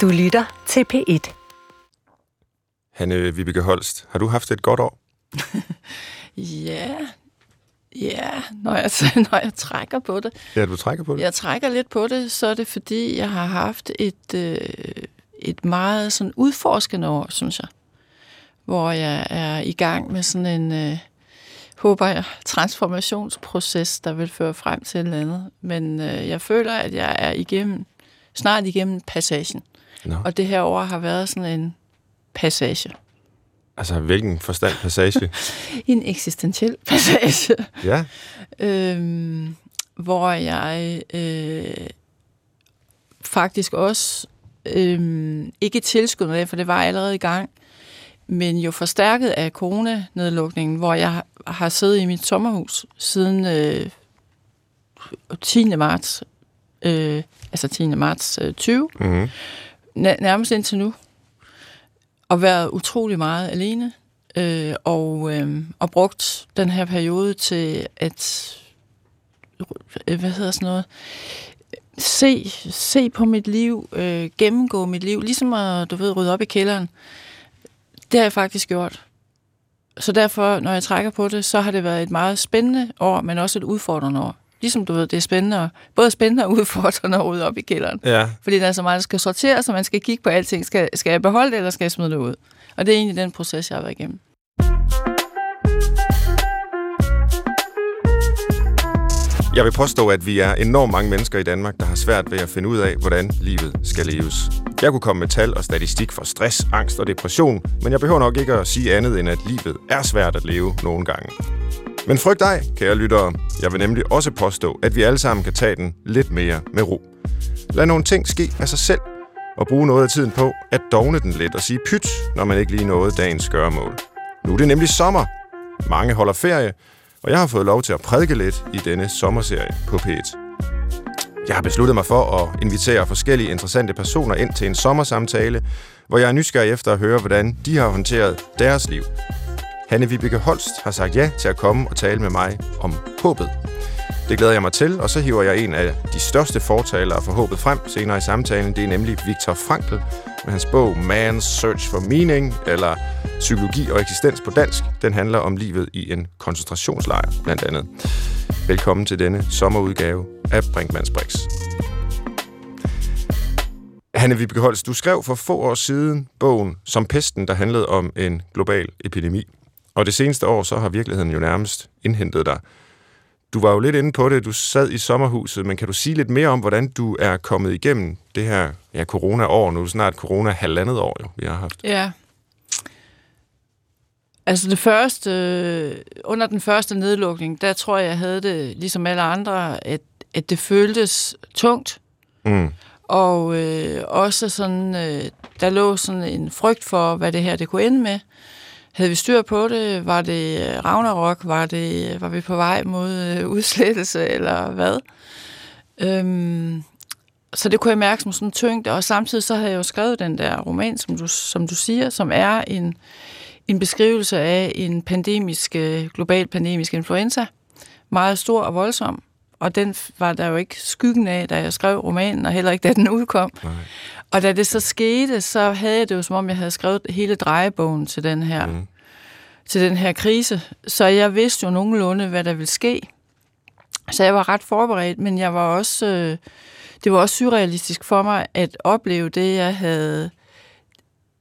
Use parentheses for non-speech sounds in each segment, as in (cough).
Du lytter til P1. Hanne Vibeke Holst, har du haft et godt år? (laughs) Ja, ja, når jeg, (laughs) når jeg trækker på det. Ja, du trækker på det? Jeg trækker lidt på det, så er det fordi, jeg har haft et, øh, et meget sådan udforskende år, synes jeg. Hvor jeg er i gang med sådan en, øh, håber jeg, transformationsproces, der vil føre frem til et eller andet. Men øh, jeg føler, at jeg er igennem, snart igennem passagen. Nå. Og det her år har været sådan en passage. Altså, hvilken forstand passage? (laughs) En eksistentiel passage. ja, øhm, hvor jeg øh, faktisk også øh, ikke tilskyndet af, for det var allerede i gang, men jo forstærket af coronanedlukningen, hvor jeg har- har siddet i mit sommerhus siden øh, 10. marts, øh, altså 10. marts øh, 20, mm-hmm. Nærmest indtil nu, og været utrolig meget alene, øh, og, øh, og brugt den her periode til at, øh, hvad hedder sådan noget, se, se på mit liv, øh, gennemgå mit liv, ligesom at, du ved, rydde op i kælderen. Det har jeg faktisk gjort. Så derfor, når jeg trækker på det, så har det været et meget spændende år, men også et udfordrende år. Ligesom du ved, det er spændende, og- både spændende og udfordrende at rydde op i kælderen. ja. Fordi der er så meget, der skal sorteres, så man skal kigge på alting. Skal, skal jeg beholde det, eller skal jeg smide det ud? Og det er egentlig den proces, jeg har været igennem. Jeg vil påstå, at vi er enormt mange mennesker i Danmark, der har svært ved at finde ud af, hvordan livet skal leves. Jeg kunne komme med tal og statistik for stress, angst og depression, men jeg behøver nok ikke at sige andet, end at livet er svært at leve nogle gange. Men frygt dig, kære lyttere. Jeg vil nemlig også påstå, at vi alle sammen kan tage den lidt mere med ro. Lad nogle ting ske af sig selv, og bruge noget af tiden på at dogne den lidt og sige pyt, når man ikke lige nåede dagens gøremål. Nu er det nemlig sommer. Mange holder ferie, og jeg har fået lov til at prædike lidt i denne sommerserie på P1. Jeg har besluttet mig for at invitere forskellige interessante personer ind til en sommersamtale, hvor jeg er nysgerrig efter at høre, hvordan de har håndteret deres liv. Hanne Vibeke Holst har sagt ja til at komme og tale med mig om håbet. Det glæder jeg mig til, og så hiver jeg en af de største fortalere for håbet frem senere i samtalen. Det er nemlig Viktor Frankl med hans bog Man's Search for Meaning, eller Psykologi og eksistens på dansk. Den handler om livet i en koncentrationslejr, blandt andet. Velkommen til denne sommerudgave af Brinkmanns Brix. Hanne Vibeke Holst, du skrev for få år siden bogen Som pesten, der handlede om en global epidemi. Og det seneste år, så har virkeligheden jo nærmest indhentet dig. Du var jo lidt inde på det, du sad i sommerhuset, men kan du sige lidt mere om, hvordan du er kommet igennem det her ja, corona-år? Nu er snart corona halvandet år, jo, vi har haft. Ja. Altså det første, under den første nedlukning, der tror jeg, jeg havde det, ligesom alle andre, at, at det føltes tungt. Mm. Og øh, også sådan, øh, der lå sådan en frygt for, hvad det her det kunne ende med. Havde vi styr på det? Var det øh, Ragnarok? Var, det, var vi på vej mod øh, udslettelse, eller hvad? Øhm, så det kunne jeg mærke som sådan tyngde, og samtidig så havde jeg jo skrevet den der roman, som du, som du siger, som er en, en beskrivelse af en pandemisk, øh, global pandemisk influenza. Meget stor og voldsom. Og den var der jo ikke skyggen af, da jeg skrev romanen, og heller ikke da den udkom. Nej. Og da det så skete, så havde jeg det jo som om, jeg havde skrevet hele drejebogen til den her, mm. til den her krise. Så jeg vidste jo nogenlunde, hvad der ville ske. Så jeg var ret forberedt, men jeg var også, øh, det var også surrealistisk for mig at opleve det, jeg havde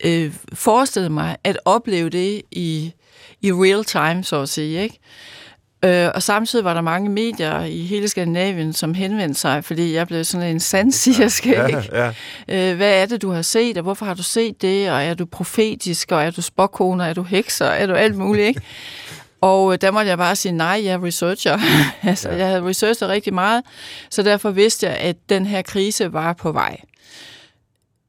øh, forestillet mig, at opleve det i, i real time, så at sige. Ikke? Øh, og samtidig var der mange medier i hele Skandinavien, som henvendte sig, fordi jeg blev sådan en sandsigerske. Ja, ja. (laughs) Øh, hvad er det, du har set, og hvorfor har du set det, og er du profetisk, og er du spåkone, er du hekser, er du alt muligt, ikke? (laughs) Og øh, der måtte jeg bare sige, nej, jeg er researcher. (laughs) altså, Ja. jeg havde researchet rigtig meget, så derfor vidste jeg, at den her krise var på vej.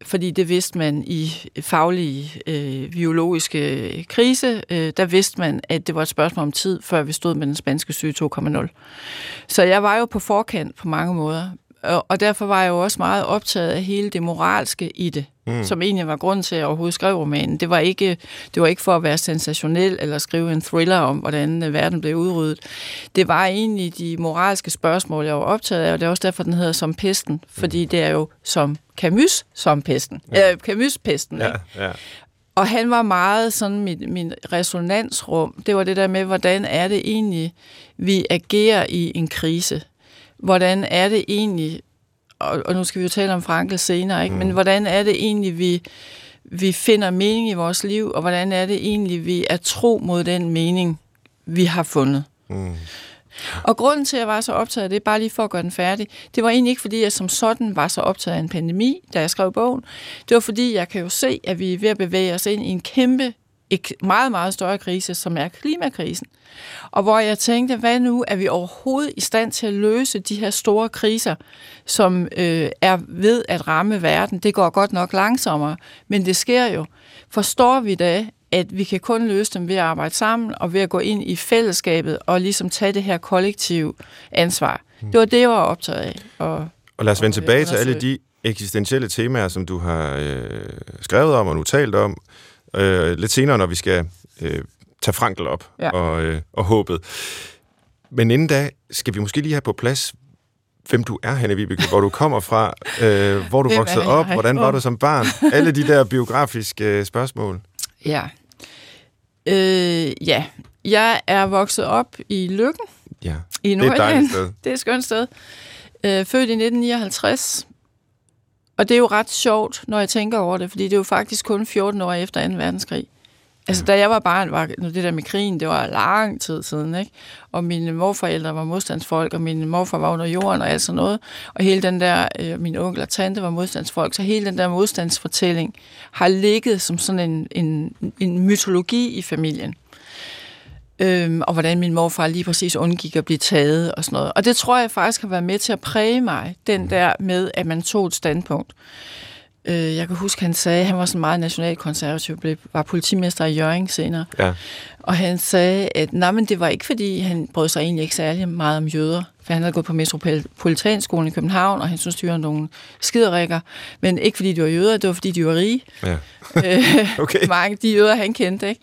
Fordi det vidste man i faglige, øh, biologiske øh, krise, øh, der vidste man, at det var et spørgsmål om tid, før vi stod med den spanske syge 2.0. Så jeg var jo på forkant på mange måder og, og derfor var jeg jo også meget optaget af hele det moralske i det, mm. som egentlig var grund til, at jeg overhovedet skrev romanen. Det var, ikke, det var ikke for at være sensationel eller skrive en thriller om, hvordan øh, verden blev udryddet. Det var egentlig de moralske spørgsmål, jeg var optaget af, og det er også derfor, den hedder Som Pesten, fordi mm. det er jo som Camus som pesten. Ja. Øh, Camus-pesten, ja, ja. Og han var meget sådan mit, min resonansrum. Det var det der med, hvordan er det egentlig, vi agerer i en krise? Hvordan er det egentlig, og, og nu skal vi jo tale om Frankel senere, ikke? Mm. men hvordan er det egentlig, vi, vi finder mening i vores liv, og hvordan er det egentlig, vi er tro mod den mening, vi har fundet? Mm. Og grunden til, at jeg var så optaget af det, bare lige for at gøre den færdig, det var egentlig ikke, fordi jeg som sådan var så optaget af en pandemi, da jeg skrev bogen. Det var, fordi jeg kan jo se, at vi er ved at bevæge os ind i en kæmpe, meget, meget større krise, som er klimakrisen. Og hvor jeg tænkte, hvad nu er vi overhovedet i stand til at løse de her store kriser, som øh, er ved at ramme verden. Det går godt nok langsommere, men det sker jo. Forstår vi da, at vi kan kun løse dem ved at arbejde sammen og ved at gå ind i fællesskabet og ligesom tage det her kollektive ansvar. Mm. Det var det, jeg var optaget af. Og, og lad os vende tilbage til alle de eksistentielle temaer, som du har øh, skrevet om og nu talt om, øh, lidt senere, når vi skal øh, tage Frankel op ja. og, øh, og håbet. Men inden da skal vi måske lige have på plads, hvem du er, Hanne Vibeke, hvor du kommer fra, øh, hvor du voksede op, hvordan var du som barn, (laughs) alle de der biografiske øh, spørgsmål. Ja, Øh, ja, jeg er vokset op i Lykken. Ja, i det er et dejligt sted. Det er et skønt sted. Øh, født i 1959. Og det er jo ret sjovt, når jeg tænker over det, fordi det er jo faktisk kun 14 år efter 2. verdenskrig. Altså, da jeg var barn, var det der med krigen, det var lang tid siden, ikke? Og mine morforældre var modstandsfolk, og min morfar var under jorden og alt sådan noget. Og hele den der, øh, min onkel og tante var modstandsfolk, så hele den der modstandsfortælling har ligget som sådan en, en, en mytologi i familien. Øhm, og hvordan min morfar lige præcis undgik at blive taget og sådan noget. Og det tror jeg faktisk har været med til at præge mig, den der med, at man tog et standpunkt. Øh, jeg kan huske, han sagde, at han var sådan meget nationalkonservativ, blev, var politimester i Jørgen senere. Ja. Og han sagde, at nej, men det var ikke, fordi han brød sig egentlig ikke særlig meget om jøder. For han havde gået på Metropolitanskolen i København, og han synes, de var nogle skiderikker. Men ikke fordi de var jøder, det var fordi de var rige. Ja. Øh, (laughs) okay. (laughs) Mange de jøder, han kendte, ikke?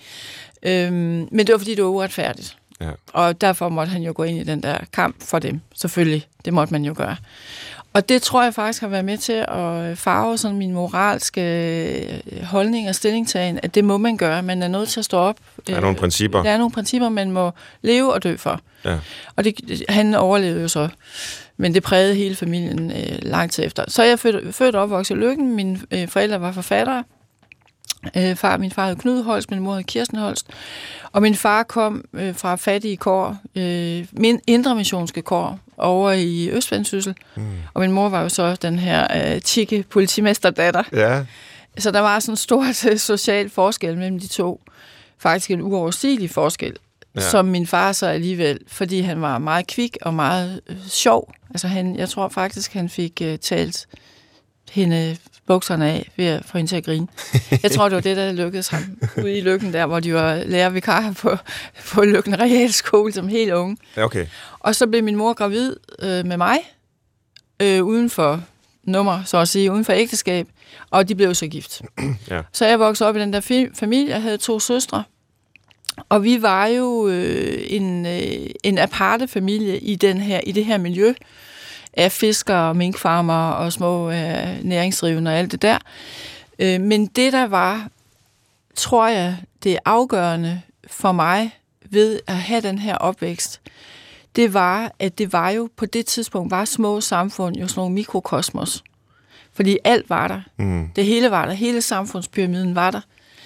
Øhm, men det var fordi, det var uretfærdigt. Ja. Og derfor måtte han jo gå ind i den der kamp for dem. Selvfølgelig, det måtte man jo gøre. Og det tror jeg faktisk har været med til at farve sådan min moralske øh, holdning og stillingtagen, at det må man gøre. Man er nødt til at stå op. Der er nogle principper. Der er nogle principper, man må leve og dø for. Ja. Og det, han overlevede jo så. Men det prægede hele familien øh, lang tid efter. Så jeg født, født og opvokset i Lykken. Mine øh, forældre var forfattere. Øh, far, min far hed Knud Holst, min mor hed Kirsten Holst. Og min far kom øh, fra fattige kår, øh, min indre missionske kår, over i Østvendsyssel. Mm. Og min mor var jo så den her øh, tikke politimesterdatter. Ja. Så der var sådan en stor øh, social forskel mellem de to. Faktisk en uoverstigelig forskel. Ja. Som min far så alligevel, fordi han var meget kvik og meget øh, sjov. Altså han, jeg tror faktisk, han fik øh, talt hende bukserne af ved at få hende til at grine. Jeg tror, det var det, der lykkedes ham ude i Lykken der, hvor de var lærervikarer på, på Lykken Realskole som helt unge. Okay. Og så blev min mor gravid øh, med mig, øh, uden for nummer, så at sige, uden for ægteskab, og de blev så gift. (clears throat) ja. Så jeg voksede op i den der familie, jeg havde to søstre, og vi var jo øh, en, øh, en aparte familie i, den her, i det her miljø af fiskere, minkfarmer og små øh, næringsdrivende og alt det der. Øh, men det, der var, tror jeg, det afgørende for mig ved at have den her opvækst, det var, at det var jo på det tidspunkt, var små samfund jo sådan nogle mikrokosmos. Fordi alt var der. Mm. Det hele var der. Hele samfundspyramiden var der.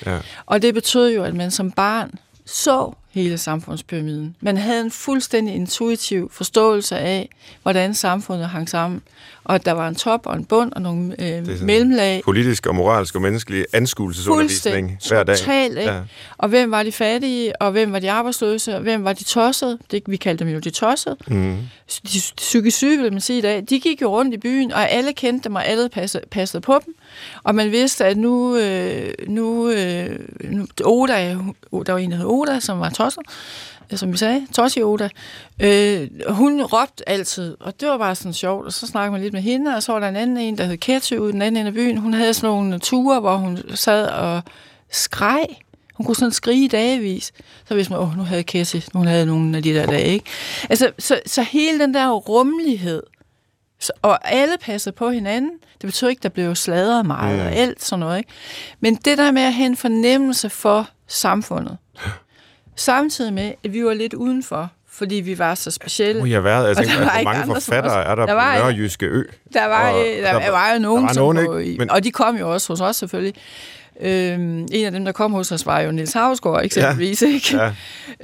Ja. Og det betød jo, at man som barn så hele samfundspyramiden. Man havde en fuldstændig intuitiv forståelse af, hvordan samfundet hang sammen og der var en top og en bund og nogle øh, mellemlag. Politisk og moralsk og menneskelig anskuelsesundervisning hver dag. Totalt, ikke? Ja. Og hvem var de fattige, og hvem var de arbejdsløse, og hvem var de tossede? Det, vi kaldte dem jo de tossede. Mm. De psykisk syge, vil man sige i dag. De gik jo rundt i byen, og alle kendte dem, og alle passede, passede på dem. Og man vidste, at nu, øh, nu, øh, nu Oda, der var en, der hed Oda, som var tosset, som vi sagde, Toshi Oda, øh, hun råbte altid, og det var bare sådan sjovt, og så snakkede man lidt med hende, og så var der en anden en, der hed Ketty ude den anden ende af byen. Hun havde sådan nogle ture, hvor hun sad og skreg. Hun kunne sådan skrige dagevis. Så hvis man, åh, nu havde Ketty, nu havde nogle af de der dage, ikke? Altså, så, så hele den der rummelighed, så, og alle passede på hinanden. Det betyder ikke, at der blev sladret meget mm. og alt sådan noget. Ikke? Men det der med at have en fornemmelse for samfundet, samtidig med, at vi var lidt udenfor, fordi vi var så specielle. Uh, jeg har været, altså, der var mange forfattere er der, der var, på Nørrejyske Ø. Der var, og, der, der, der var jo nogen, der var nogen som, ikke, men... og de kom jo også hos os selvfølgelig. Øhm, en af dem, der kom hos os, var jo Nils Havsgaard, eksempelvis. Ja. Ikke?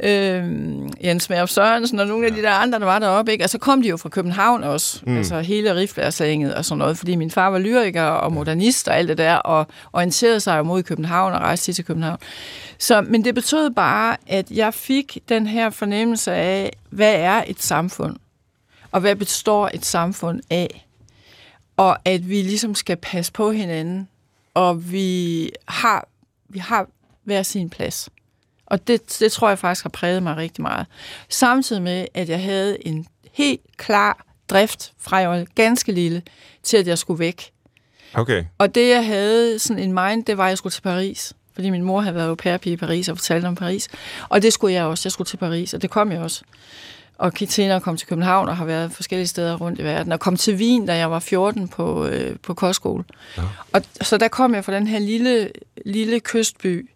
Ja. Øhm, Jens Mærp Sørensen og nogle af de der andre, der var deroppe. Ikke? Og så kom de jo fra København også. Mm. Altså hele Rifbjergslænget og sådan noget. Fordi min far var lyriker og modernist og alt det der, og orienterede sig jo mod København og rejste til København. Så, men det betød bare, at jeg fik den her fornemmelse af, hvad er et samfund? Og hvad består et samfund af? Og at vi ligesom skal passe på hinanden og vi har, vi har hver sin plads. Og det, det tror jeg faktisk har præget mig rigtig meget. Samtidig med, at jeg havde en helt klar drift fra jeg var ganske lille, til at jeg skulle væk. Okay. Og det, jeg havde sådan en mind, det var, at jeg skulle til Paris. Fordi min mor havde været au pair i Paris og fortalte om Paris. Og det skulle jeg også. Jeg skulle til Paris, og det kom jeg også og senere kom til København og har været forskellige steder rundt i verden, og kom til Wien, da jeg var 14 på, øh, på kostskole. Ja. Og så der kom jeg fra den her lille, lille kystby,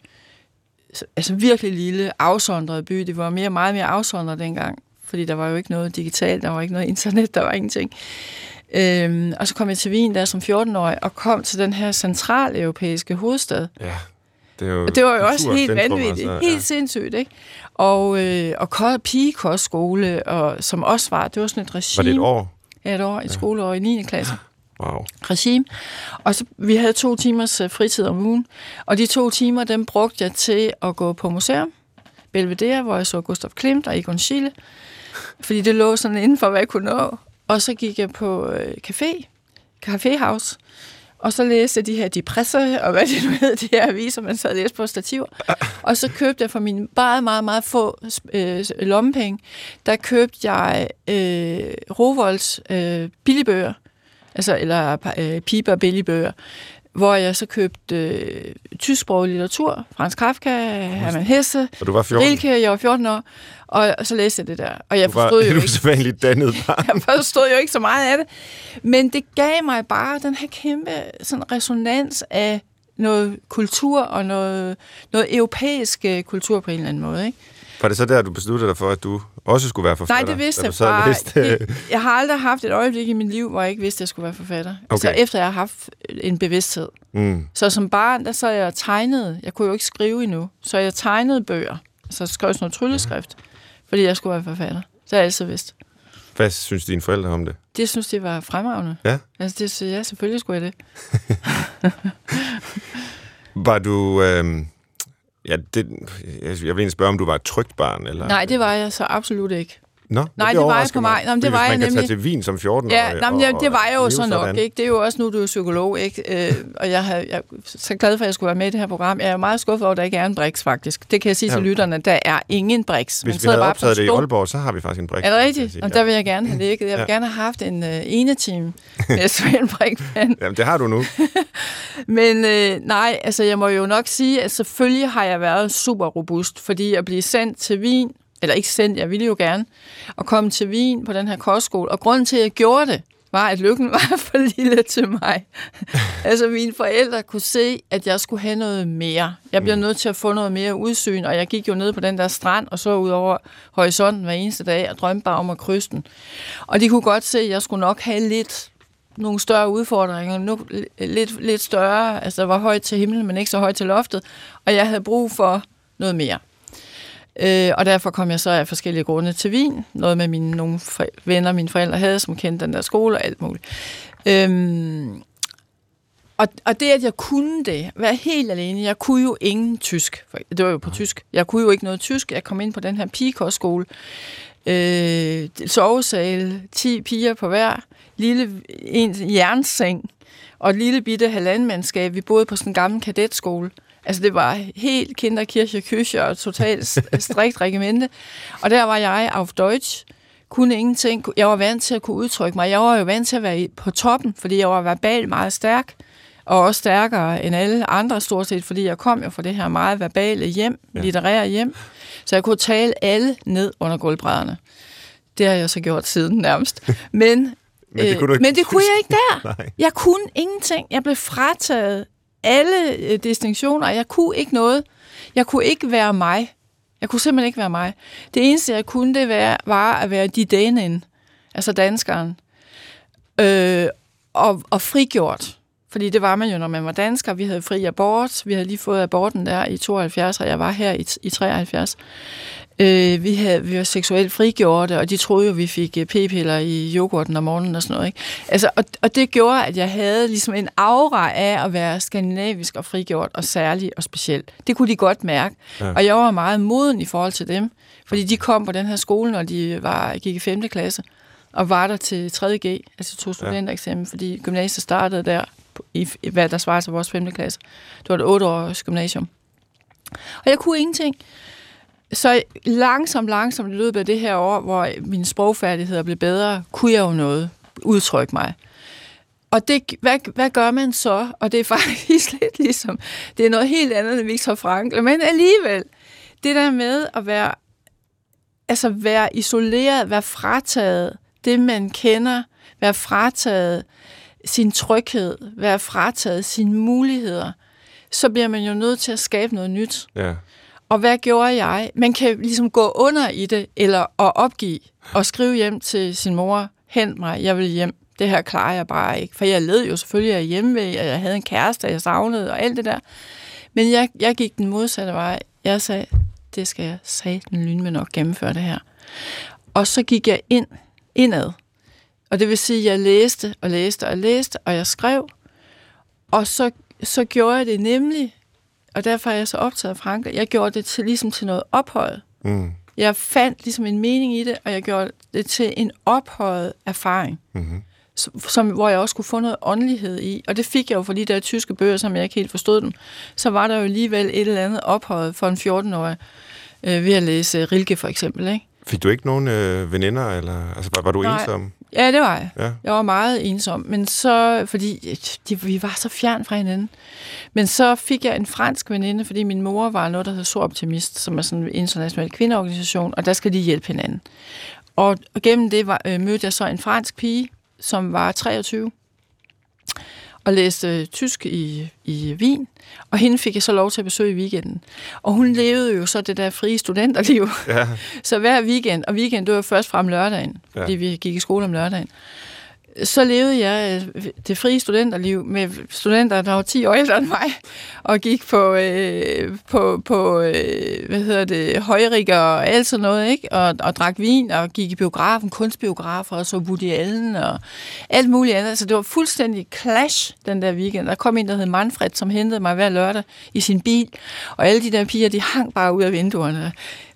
altså virkelig lille, afsondret by. Det var mere, meget mere afsondret dengang, fordi der var jo ikke noget digitalt, der var ikke noget (laughs) internet, der var ingenting. Øhm, og så kom jeg til Wien der som 14-årig, og kom til den her centraleuropæiske hovedstad. Ja. Det, er jo det var jo også helt vanvittigt. Altså, helt ja. sindssygt, ikke? Og, øh, og pigekostskole, og, som også var, det var sådan et regime. Var det et år? Ja, et år, et ja. skoleår i 9. klasse. Wow. Regime. Og så, vi havde to timers øh, fritid om ugen, og de to timer, dem brugte jeg til at gå på museum. Belvedere, hvor jeg så Gustav Klimt og Egon Schiele, fordi det lå sådan inden for, hvad jeg kunne nå. Og så gik jeg på øh, café, Café House, og så læste jeg de her depresser, og hvad det nu hed, de her aviser, man sad og læste på stativer. Og så købte jeg for mine meget, meget, meget få øh, lommepenge, der købte jeg øh, Rovolds øh, billigbøger, altså, eller øh, piber billigbøger, hvor jeg så købte øh, tysksproget litteratur, Frans Kafka, Hermann Hesse, og du var 14. Rilke, jeg var 14 år, og så læste jeg det der. Og jeg du var forstod jo (laughs) ikke, dannet (laughs) barn. jeg forstod jo ikke så meget af det. Men det gav mig bare den her kæmpe sådan resonans af noget kultur og noget, noget europæisk øh, kultur på en eller anden måde. Ikke? Var det så der, du besluttede dig for, at du også skulle være forfatter? Nej, det vidste jeg bare. Det, jeg har aldrig haft et øjeblik i mit liv, hvor jeg ikke vidste, at jeg skulle være forfatter. Okay. Så efter jeg har haft en bevidsthed. Mm. Så som barn, der så jeg tegnet. Jeg kunne jo ikke skrive endnu. Så jeg tegnede bøger. Så jeg skrev sådan noget trylleskrift. Ja fordi jeg skulle være forfatter. Så har jeg altid vidst. Hvad synes dine forældre om det? Det synes de var fremragende. Ja? Altså, det, ja, selvfølgelig skulle jeg det. (laughs) (laughs) var du... Øh, ja, det, jeg vil egentlig spørge, om du var et trygt barn? Eller? Nej, det var jeg så absolut ikke. Nå, nej, det, det var jeg på mig. Nå, det var jeg nemlig. man kan tage til Wien som 14 ja, nej, men det, det var jeg jo så nok. Sådan. Ikke? Det er jo også nu, du er psykolog, ikke? Øh, og jeg, har, jeg er så glad for, at jeg skulle være med i det her program. Jeg er meget skuffet over, at der ikke er en briks, faktisk. Det kan jeg sige ja. til lytterne. Der er ingen briks. Hvis vi havde bare optaget det i Aalborg, så har vi faktisk en briks. Er det rigtigt? Og der vil jeg gerne have ligget. Jeg (clears throat) vil ja. gerne have haft en uh, ene time med (laughs) Svend Brinkmann. Jamen, det har du nu. (laughs) men øh, nej, altså jeg må jo nok sige, at selvfølgelig har jeg været super robust, fordi at blive sendt til Wien eller ikke sendt, jeg ville jo gerne, at komme til Wien på den her kostskole. Og grunden til, at jeg gjorde det, var, at lykken var (laughs) for lille til mig. (laughs) altså, mine forældre kunne se, at jeg skulle have noget mere. Jeg bliver mm. nødt til at få noget mere udsyn, og jeg gik jo ned på den der strand, og så ud over horisonten hver eneste dag, og drømte bare om at krydse den. Og de kunne godt se, at jeg skulle nok have lidt nogle større udfordringer, nu, lidt, lidt større, altså der var højt til himlen, men ikke så højt til loftet, og jeg havde brug for noget mere. Øh, og derfor kom jeg så af forskellige grunde til Wien. Noget med mine nogle venner, mine forældre havde, som kendte den der skole og alt muligt. Øhm, og, og det, at jeg kunne det, være helt alene, jeg kunne jo ingen tysk. Det var jo på tysk. Jeg kunne jo ikke noget tysk. Jeg kom ind på den her pigekostskole. Øh, sovesal, 10 piger på hver, lille en jernseng og et lille bitte halvandenmandskab. Vi boede på sådan en gammel kadetskole. Altså, det var helt kinderkirche, kyche og totalt (laughs) strikt regimente. Og der var jeg auf Deutsch, kunne ingenting. Jeg var vant til at kunne udtrykke mig. Jeg var jo vant til at være på toppen, fordi jeg var verbal meget stærk, og også stærkere end alle andre stort set, fordi jeg kom jo fra det her meget verbale hjem, ja. litterære hjem, så jeg kunne tale alle ned under gulvbrædderne. Det har jeg så gjort siden nærmest. Men, (laughs) Men det kunne, du øh, ikke men det kunne jeg ikke der. (laughs) Nej. Jeg kunne ingenting. Jeg blev frataget alle øh, distinktioner. Jeg kunne ikke noget. Jeg kunne ikke være mig. Jeg kunne simpelthen ikke være mig. Det eneste, jeg kunne, det var, var at være de danen, altså danskeren, øh, og, og frigjort. Fordi det var man jo, når man var dansker. Vi havde fri abort. Vi havde lige fået aborten der i 72, og jeg var her i, i 73. Øh, vi, havde, vi var seksuelt frigjorte, og de troede jo, vi fik øh, p-piller i yoghurten om morgenen og sådan noget. Ikke? Altså, og, og det gjorde, at jeg havde ligesom en aura af at være skandinavisk og frigjort, og særlig og speciel. Det kunne de godt mærke. Ja. Og jeg var meget moden i forhold til dem, fordi de kom på den her skole, når de var, gik i 5. klasse, og var der til 3.G, altså tog studentereksamen, fordi gymnasiet startede der, i, i hvad der svarer til vores 5. klasse. Det var et 8-års gymnasium. Og jeg kunne ingenting. Så langsomt, langsomt i løbet af det her år, hvor mine sprogfærdigheder blev bedre, kunne jeg jo noget udtrykke mig. Og det, hvad, hvad gør man så? Og det er (laughs) faktisk lidt ligesom, det er noget helt andet end Victor Frankl, men alligevel, det der med at være, altså være isoleret, være frataget det, man kender, være frataget sin tryghed, være frataget sine muligheder, så bliver man jo nødt til at skabe noget nyt. Ja. Og hvad gjorde jeg? Man kan ligesom gå under i det, eller at opgive, og skrive hjem til sin mor, hent mig, jeg vil hjem. Det her klarer jeg bare ikke. For jeg led jo selvfølgelig af hjemme, og jeg havde en kæreste, jeg savnede, og alt det der. Men jeg, jeg gik den modsatte vej. Jeg sagde, det skal jeg satan lyn med nok gennemføre det her. Og så gik jeg ind, indad. Og det vil sige, at jeg læste og læste og læste, og jeg skrev. Og så, så gjorde jeg det nemlig, og derfor er jeg så optaget af Frankrig. Jeg gjorde det til, ligesom til noget ophøjet. Mm. Jeg fandt ligesom en mening i det, og jeg gjorde det til en ophøjet erfaring, Mm-hmm. som, hvor jeg også kunne få noget åndelighed i. Og det fik jeg jo for de der tyske bøger, som jeg ikke helt forstod dem. Så var der jo alligevel et eller andet ophøjet for en 14-årig øh, ved at læse Rilke for eksempel. Ikke? Fik du ikke nogen øh, veninder, eller altså, var, var du Nej. ensom? Ja, det var jeg. Ja. Jeg var meget ensom, men så, fordi de, vi var så fjern fra hinanden. Men så fik jeg en fransk veninde, fordi min mor var noget, der hedder Så Optimist, som er sådan en international kvindeorganisation, og der skal de hjælpe hinanden. Og, og gennem det var, øh, mødte jeg så en fransk pige, som var 23, og læste øh, tysk i, i Wien, og hende fik jeg så lov til at besøge i weekenden. Og hun levede jo så det der frie studenterliv, Ja. (laughs) så hver weekend, og weekend det var først frem lørdagen, Ja. fordi vi gik i skole om lørdagen, så levede jeg øh, det frie studenterliv med studenter, der var 10 år ældre end mig, og gik på, øh, på, på øh, hvad hedder det, højrikker og alt sådan noget, ikke? Og, og drak vin og gik i biografen, kunstbiografer, og så Woody Allen og alt muligt andet. Så det var fuldstændig clash den der weekend. Der kom en, der hed Manfred, som hentede mig hver lørdag i sin bil, og alle de der piger, de hang bare ud af vinduerne.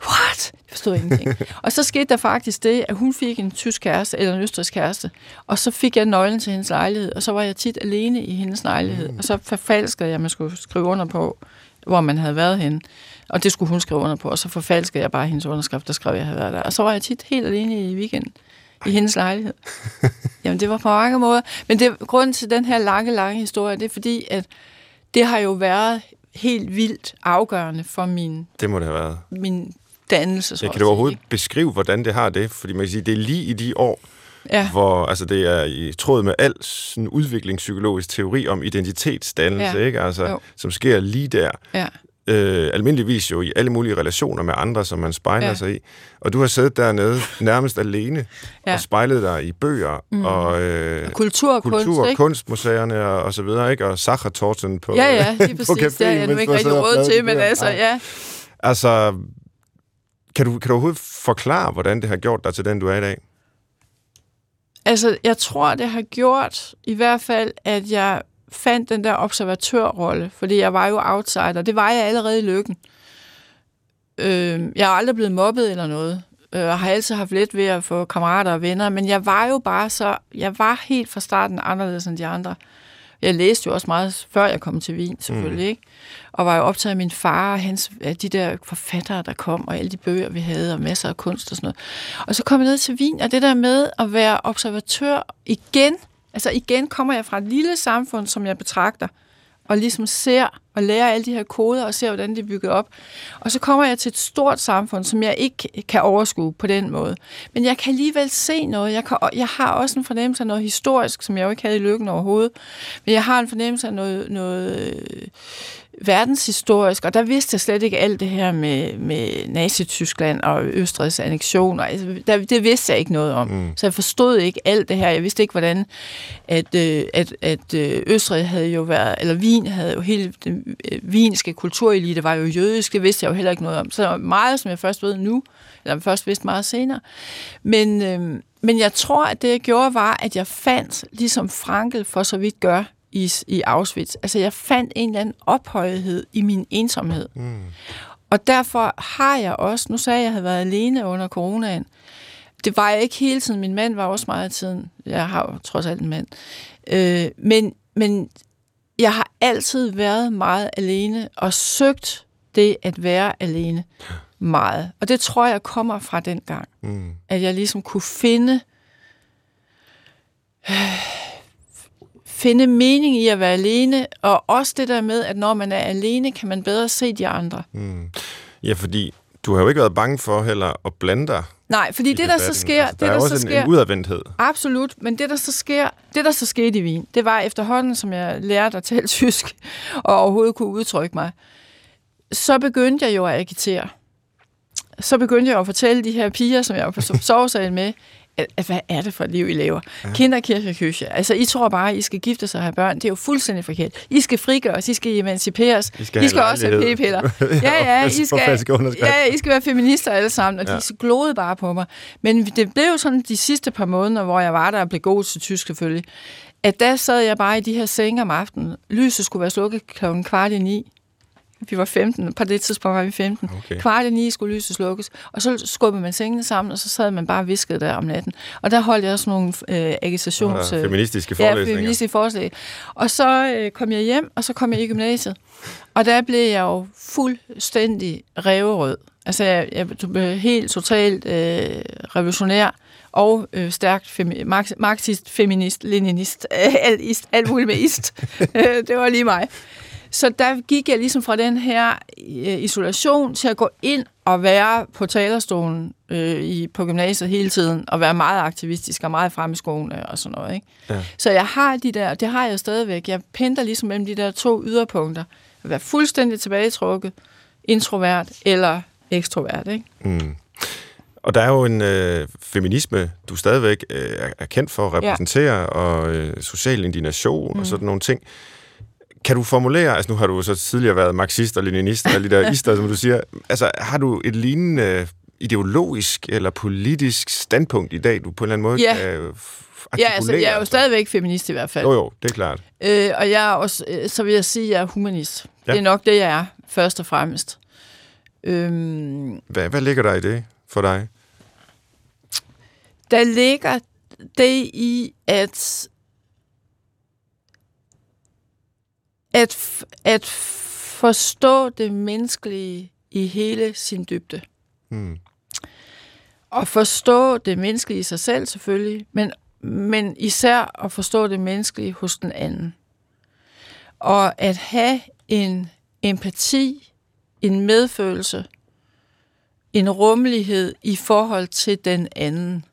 What? Jeg forstod ingenting. (laughs) og så skete der faktisk det, at hun fik en tysk kæreste, eller en østrisk kæreste, og så fik jeg nøglen til hendes lejlighed, og så var jeg tit alene i hendes lejlighed, og så forfalskede jeg, at man skulle skrive under på, hvor man havde været henne. Og det skulle hun skrive under på, og så forfalskede jeg bare hendes underskrift, der skrev, at jeg havde været der. Og så var jeg tit helt alene i weekenden i hendes lejlighed. (laughs) Jamen, det var på mange måder. Men det, grunden til den her lange, lange historie, det er fordi, at det har jo været helt vildt afgørende for min, Det må det have været. min dannelse. at kan du overhovedet ikke? beskrive, hvordan det har det? Fordi man kan sige, det er lige i de år, Ja, hvor altså, det er i tråd med al sådan udviklingspsykologisk teori om identitetsdannelse, Ja. ikke? Altså, Jo. som sker lige der. ja. Øh, almindeligvis jo i alle mulige relationer med andre, som man spejler Ja. sig i. Og du har siddet dernede nærmest alene Ja. og spejlet dig i bøger mm. og øh, Kultur og kunst, kultur, ikke? kunstmuseerne og, og så videre, ikke? Og Sachertorten på, Ja, ja, lige (laughs) på præcis. Det har jeg nu ikke rigtig og råd til, men altså, ja. Altså, kan du, kan du overhovedet forklare, hvordan det har gjort dig til den, du er i dag? Altså, jeg tror, det har gjort i hvert fald, at jeg fandt den der observatørrolle, fordi jeg var jo outsider. Det var jeg allerede i lykken. Øh, jeg er aldrig blevet mobbet eller noget. Øh, Jeg har altid haft let ved at få kammerater og venner, men jeg var jo bare så... Jeg var helt fra starten anderledes end de andre. Jeg læste jo også meget, før jeg kom til Wien, selvfølgelig, mm. ikke? Og var jo optaget af min far og hans, af de der forfattere, der kom, og alle de bøger, vi havde, og masser af kunst og sådan noget. Og så kom jeg ned til Wien, og det der med at være observatør igen, altså igen kommer jeg fra et lille samfund, som jeg betragter, og ligesom ser og lærer alle de her koder og ser, hvordan de er bygget op. Og så kommer jeg til et stort samfund, som jeg ikke kan overskue på den måde. Men jeg kan alligevel se noget. Jeg, kan, jeg har også en fornemmelse af noget historisk, som jeg jo ikke havde i lykken overhovedet. Men jeg har en fornemmelse af noget, noget verdenshistorisk, og der vidste jeg slet ikke alt det her med, med Nazi-Tyskland og Østrigs annektioner. Altså, der, det vidste jeg ikke noget om. Mm. Så jeg forstod ikke alt det her. Jeg vidste ikke, hvordan at, øh, at, at øh, Østrig havde jo været, eller Wien havde jo hele den øh, vinske kulturelite var jo jødisk. Det vidste jeg jo heller ikke noget om. Så meget, som jeg først ved nu, eller først vidste meget senere. Men, øh, men jeg tror, at det jeg gjorde, var, at jeg fandt, ligesom Frankel for så vidt gør, i, i Auschwitz. Altså, jeg fandt en eller anden ophøjethed i min ensomhed. Mm. Og derfor har jeg også, nu sagde jeg, at jeg havde været alene under coronaen. Det var jeg ikke hele tiden. Min mand var også meget af tiden. Jeg har jo trods alt en mand. Øh, men, men jeg har altid været meget alene og søgt det at være alene meget. Og det tror jeg kommer fra den gang. Mm. At jeg ligesom kunne finde... Øh, finde mening i at være alene, og også det der med, at når man er alene, kan man bedre se de andre. Mm. Ja, fordi du har jo ikke været bange for heller at blande dig Nej, fordi det, der så sker... Altså, der det, der er også så sker, en udadvendthed. Absolut, men det, der så sker, det, der så skete i Wien, det var efterhånden, som jeg lærte at tale (laughs) tysk, og overhovedet kunne udtrykke mig, så begyndte jeg jo at agitere. Så begyndte jeg at fortælle de her piger, som jeg var på (laughs) sovesalen med, at, hvad er det for et liv, I lever? Ja. Kinderkircheküche. Altså, I tror bare, I skal gifte sig og have børn. Det er jo fuldstændig forkert. I skal frigøres, I skal emanciperes. I skal, I skal også have p-piller. (laughs) ja, ja, I skal, ja, I skal være feminister alle sammen, og ja. de glodede bare på mig. Men det blev jo sådan de sidste par måneder, hvor jeg var der og blev god til tysk selvfølgelig, at der sad jeg bare i de her senge om aftenen. Lyset skulle være slukket klokken kvart i ni. Vi var 15, på det tidspunkt var vi 15. Okay. Kvart i ni skulle lyset slukkes, og så skubbede man sengene sammen, og så sad man bare visket der om natten. Og der holdt jeg også nogle øh, agitations... Ja, feministiske forelæsninger. Ja, feministiske forelæsninger. Og så øh, kom jeg hjem, og så kom jeg i gymnasiet. Og der blev jeg jo fuldstændig reverød. Altså, jeg, jeg blev helt totalt øh, revolutionær og øh, stærkt femi- marxist, feminist, leninist, øh, (laughs) alt, alt muligt med ist. (laughs) Øh, det var lige mig. Så der gik jeg ligesom fra den her øh, isolation til at gå ind og være på talerstolen øh, i, på gymnasiet hele tiden, og være meget aktivistisk og meget frem i skoene og sådan noget. Ikke? Ja. Så jeg har de der, det har jeg stadigvæk. Jeg pendler ligesom mellem de der to yderpunkter. At være fuldstændig tilbagetrukket, introvert eller ekstrovert. Ikke? Mm. Og der er jo en øh, feminisme, du stadigvæk øh, er kendt for at repræsentere, ja. og øh, social indignation mm. og sådan nogle ting. Kan du formulere, altså nu har du så tidligere været marxist og leninist og alle de der (laughs) ister, som du siger, altså har du et lignende ideologisk eller politisk standpunkt i dag, du på en eller anden måde ja. kan Ja, altså, jeg er jo stadigvæk feminist i hvert fald. Jo, jo, det er klart. Øh, og jeg er også, øh, så vil jeg sige, at jeg er humanist. Ja. Det er nok det, jeg er, først og fremmest. Øhm, hvad, hvad ligger der i det for dig? Der ligger det i, at at, at forstå det menneskelige i hele sin dybde. Mm. Og forstå det menneskelige i sig selv selvfølgelig, men, men især at forstå det menneskelige hos den anden. Og at have en empati, en medfølelse, en rummelighed i forhold til den anden.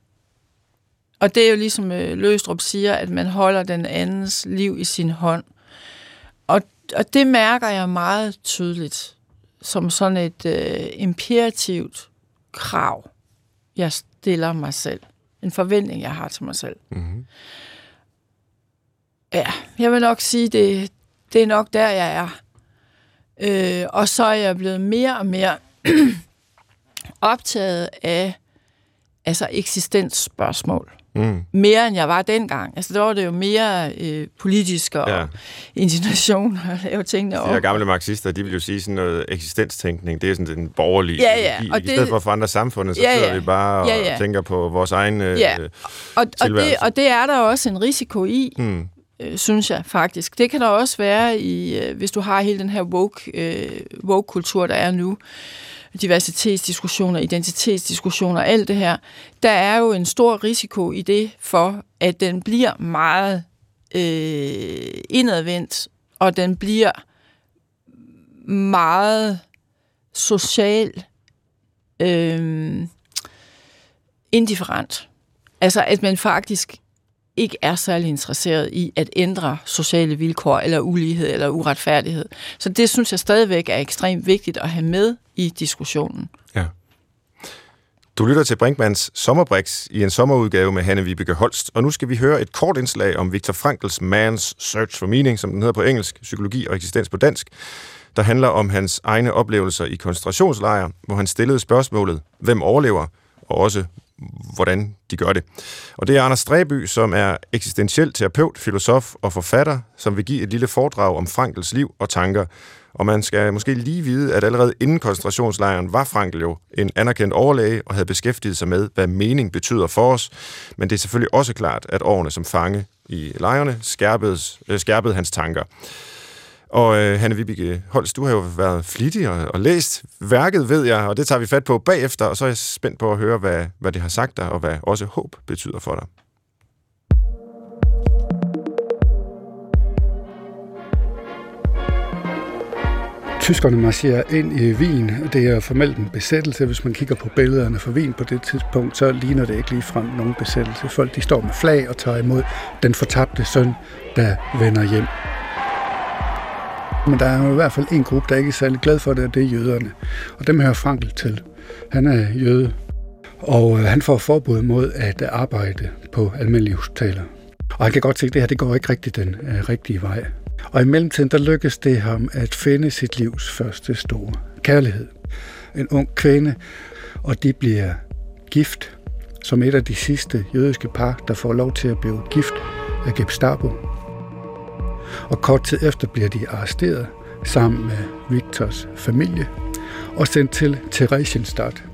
Og det er jo ligesom øh, Løstrup siger, at man holder den andens liv i sin hånd og det mærker jeg meget tydeligt som sådan et øh, imperativt krav, jeg stiller mig selv. En forventning, jeg har til mig selv. Mm-hmm. Ja, jeg vil nok sige, det, det er nok der, jeg er. Øh, og så er jeg blevet mere og mere (clears throat) optaget af altså eksistensspørgsmål. Mm. Mere end jeg var dengang. Altså, der var det jo mere øh, politisk og ja. indignation (laughs) at lave tingene op. De gamle marxister, de vil jo sige sådan noget eksistenstænkning, det er sådan den borgerlige ja, ja. Og I det, stedet for at forandre samfundet, så ja, ja. sidder vi bare og ja, ja. tænker på vores egen øh, ja. og, og, det, og det er der også en risiko i. Mm. øh, synes jeg faktisk. Det kan der også være, i, øh, hvis du har hele den her woke, øh, woke-kultur, der er nu, diversitetsdiskussioner, identitetsdiskussioner, alt det her. Der er jo en stor risiko i det for, at den bliver meget øh, indadvendt, og den bliver meget social øh, indifferent. Altså, at man faktisk ikke er særlig interesseret i at ændre sociale vilkår, eller ulighed, eller uretfærdighed. Så det synes jeg stadigvæk er ekstremt vigtigt at have med i diskussionen. Ja. Du lytter til Brinkmans Sommerbrix i en sommerudgave med Hanne Vibeke Holst, og nu skal vi høre et kort indslag om Viktor Frankls Man's Search for Meaning, som den hedder på engelsk, psykologi og eksistens på dansk, der handler om hans egne oplevelser i koncentrationslejre, hvor han stillede spørgsmålet, hvem overlever, og også hvordan de gør det. Og det er Anders Stræby, som er eksistentiel terapeut, filosof og forfatter, som vil give et lille foredrag om Frankels liv og tanker. Og man skal måske lige vide, at allerede inden koncentrationslejren var Frankel jo en anerkendt overlæge og havde beskæftiget sig med, hvad mening betyder for os. Men det er selvfølgelig også klart, at årene som fange i lejrene skærpede, øh, skærpede hans tanker. Og øh, Hanne Vibeke Holst, du har jo været flittig og, og læst værket, ved jeg, og det tager vi fat på bagefter, og så er jeg spændt på at høre, hvad, hvad det har sagt dig, og hvad også håb betyder for dig. Tyskerne marcherer ind i Wien. Det er formelt en besættelse. Hvis man kigger på billederne fra Wien på det tidspunkt, så ligner det ikke lige frem nogen besættelse. Folk de står med flag og tager imod den fortabte søn, der vender hjem. Men der er jo i hvert fald en gruppe, der ikke er særlig glad for det, og det er jøderne. Og dem hører Frankl til. Han er jøde, og øh, han får forbud mod at arbejde på almindelige hospitaler. Og han kan godt se, at det her det går ikke rigtig den uh, rigtige vej. Og i mellemtiden, der lykkes det ham at finde sit livs første store kærlighed. En ung kvinde, og de bliver gift som et af de sidste jødiske par, der får lov til at blive gift af Gestapo og kort tid efter bliver de arresteret sammen med Victors familie og sendt til Theresienstadt.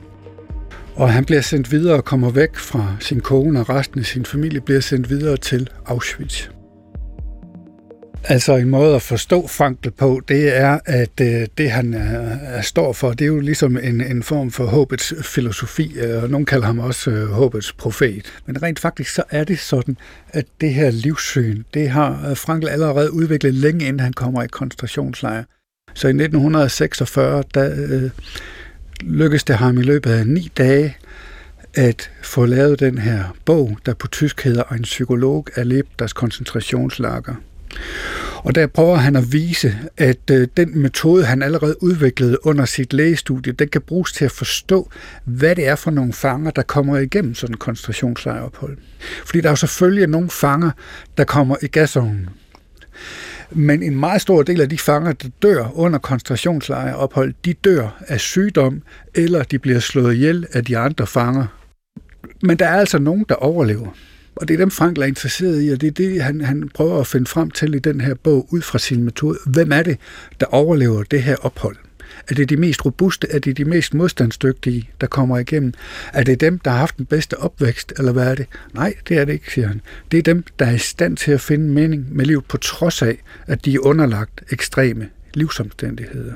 Og han bliver sendt videre og kommer væk fra sin kone, og resten af sin familie bliver sendt videre til Auschwitz. Altså en måde at forstå Frankl på, det er, at øh, det han øh, er, står for, det er jo ligesom en, en form for håbets filosofi, øh, og nogen kalder ham også øh, håbets profet. Men rent faktisk så er det sådan, at det her livssyn, det har øh, Frankl allerede udviklet længe inden han kommer i koncentrationslejr. Så i 1946, der øh, lykkedes det ham i løbet af ni dage at få lavet den her bog, der på tysk hedder En psykolog erlebt deres koncentrationslager. Og der prøver han at vise, at øh, den metode, han allerede udviklede under sit lægestudie, den kan bruges til at forstå, hvad det er for nogle fanger, der kommer igennem sådan en koncentrationslejrophold. Fordi der er jo selvfølgelig nogle fanger, der kommer i gasovnen. Men en meget stor del af de fanger, der dør under koncentrationslejrophold, de dør af sygdom, eller de bliver slået ihjel af de andre fanger. Men der er altså nogen, der overlever. Og det er dem, Frank er interesseret i, og det er det, han, han prøver at finde frem til i den her bog, ud fra sin metode. Hvem er det, der overlever det her ophold? Er det de mest robuste? Er det de mest modstandsdygtige, der kommer igennem? Er det dem, der har haft den bedste opvækst, eller hvad er det? Nej, det er det ikke, siger han. Det er dem, der er i stand til at finde mening med livet, på trods af, at de er underlagt ekstreme livsomstændigheder.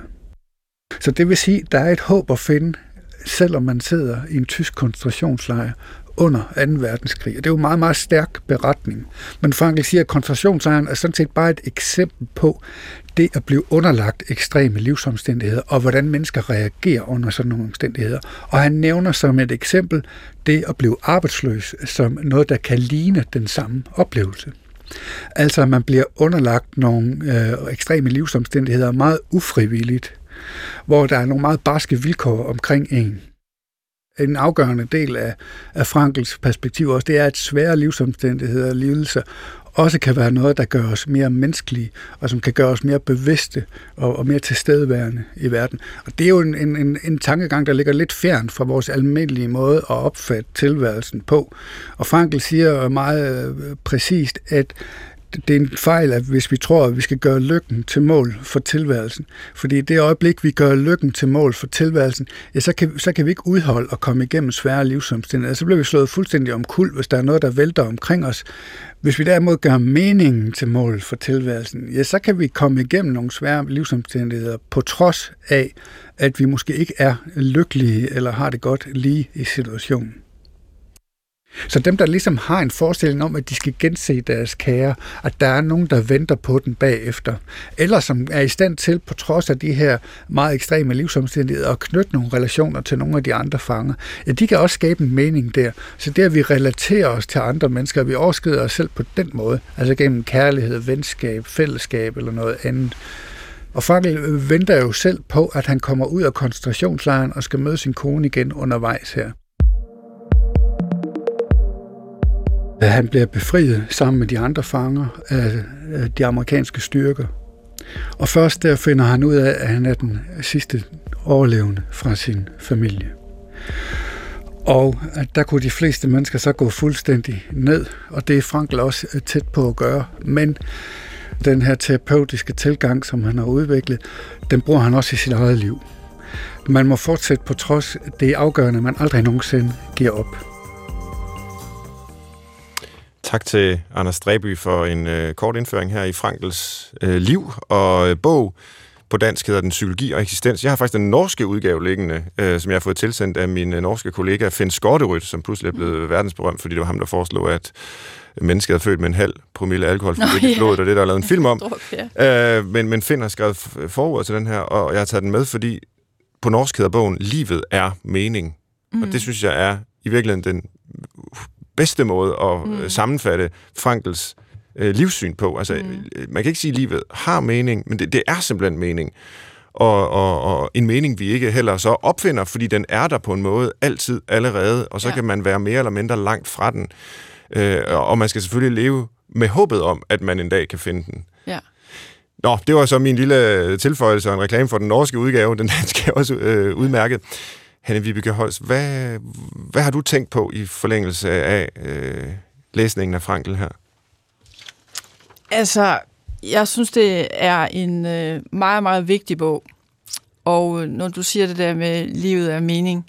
Så det vil sige, at der er et håb at finde, selvom man sidder i en tysk koncentrationslejr, under 2. verdenskrig. Og det er jo en meget, meget stærk beretning. Men Frankl siger, at koncentrationslejren er sådan set bare et eksempel på det at blive underlagt ekstreme livsomstændigheder, og hvordan mennesker reagerer under sådan nogle omstændigheder. Og han nævner som et eksempel det at blive arbejdsløs som noget, der kan ligne den samme oplevelse. Altså, at man bliver underlagt nogle øh, ekstreme livsomstændigheder meget ufrivilligt, hvor der er nogle meget barske vilkår omkring en en afgørende del af, af Frankels perspektiv også, det er, at svære livsomstændigheder og lidelser også kan være noget, der gør os mere menneskelige, og som kan gøre os mere bevidste og, og mere tilstedeværende i verden. Og det er jo en, en, en tankegang, der ligger lidt fjern fra vores almindelige måde at opfatte tilværelsen på. Og Frankel siger meget øh, præcist, at det er en fejl, at hvis vi tror, at vi skal gøre lykken til mål for tilværelsen, fordi i det øjeblik, vi gør lykken til mål for tilværelsen, ja, så, kan, så kan vi ikke udholde at komme igennem svære livsomstændigheder. Altså, så bliver vi slået fuldstændig omkuld, hvis der er noget, der vælter omkring os. Hvis vi derimod gør meningen til mål for tilværelsen, ja, så kan vi komme igennem nogle svære livsomstændigheder, på trods af, at vi måske ikke er lykkelige eller har det godt lige i situationen. Så dem, der ligesom har en forestilling om, at de skal gense deres kære, at der er nogen, der venter på den bagefter, eller som er i stand til, på trods af de her meget ekstreme livsomstændigheder, at knytte nogle relationer til nogle af de andre fanger, ja, de kan også skabe en mening der. Så det, at vi relaterer os til andre mennesker, at vi overskrider os selv på den måde, altså gennem kærlighed, venskab, fællesskab eller noget andet, og Frankel venter jo selv på, at han kommer ud af koncentrationslejren og skal møde sin kone igen undervejs her. Han bliver befriet sammen med de andre fanger af de amerikanske styrker. Og først der finder han ud af, at han er den sidste overlevende fra sin familie. Og at der kunne de fleste mennesker så gå fuldstændig ned, og det er Frankl også tæt på at gøre. Men den her terapeutiske tilgang, som han har udviklet, den bruger han også i sit eget liv. Man må fortsætte på trods, det er afgørende, at man aldrig nogensinde giver op. Tak til Anders Dreby for en øh, kort indføring her i Frankels øh, liv og øh, bog. På dansk hedder den Psykologi og Eksistens. Jeg har faktisk den norske udgave liggende, øh, som jeg har fået tilsendt af min øh, norske kollega Finn Skorterud, som pludselig er blevet verdensberømt, fordi det var ham, der foreslog, at mennesket er født med en halv promille alkohol, fordi det er blodet, og det der er lavet en film om. (laughs) øh, men, men Finn har skrevet forord til den her, og jeg har taget den med, fordi på norsk hedder bogen Livet er mening. Mm. Og det synes jeg er i virkeligheden den bedste måde at mm. sammenfatte Frankels øh, livssyn på. Altså, mm. man kan ikke sige, at livet har mening, men det, det er simpelthen mening. Og, og, og en mening, vi ikke heller så opfinder, fordi den er der på en måde altid allerede, og så ja. kan man være mere eller mindre langt fra den. Øh, og man skal selvfølgelig leve med håbet om, at man en dag kan finde den. Ja. Nå, det var så min lille tilføjelse og en reklame for den norske udgave. Den danske er også øh, udmærket. Hanne Vibeke Holst, hvad, hvad har du tænkt på i forlængelse af øh, læsningen af Frankel her? Altså, jeg synes, det er en øh, meget, meget vigtig bog. Og øh, når du siger det der med livet er mening,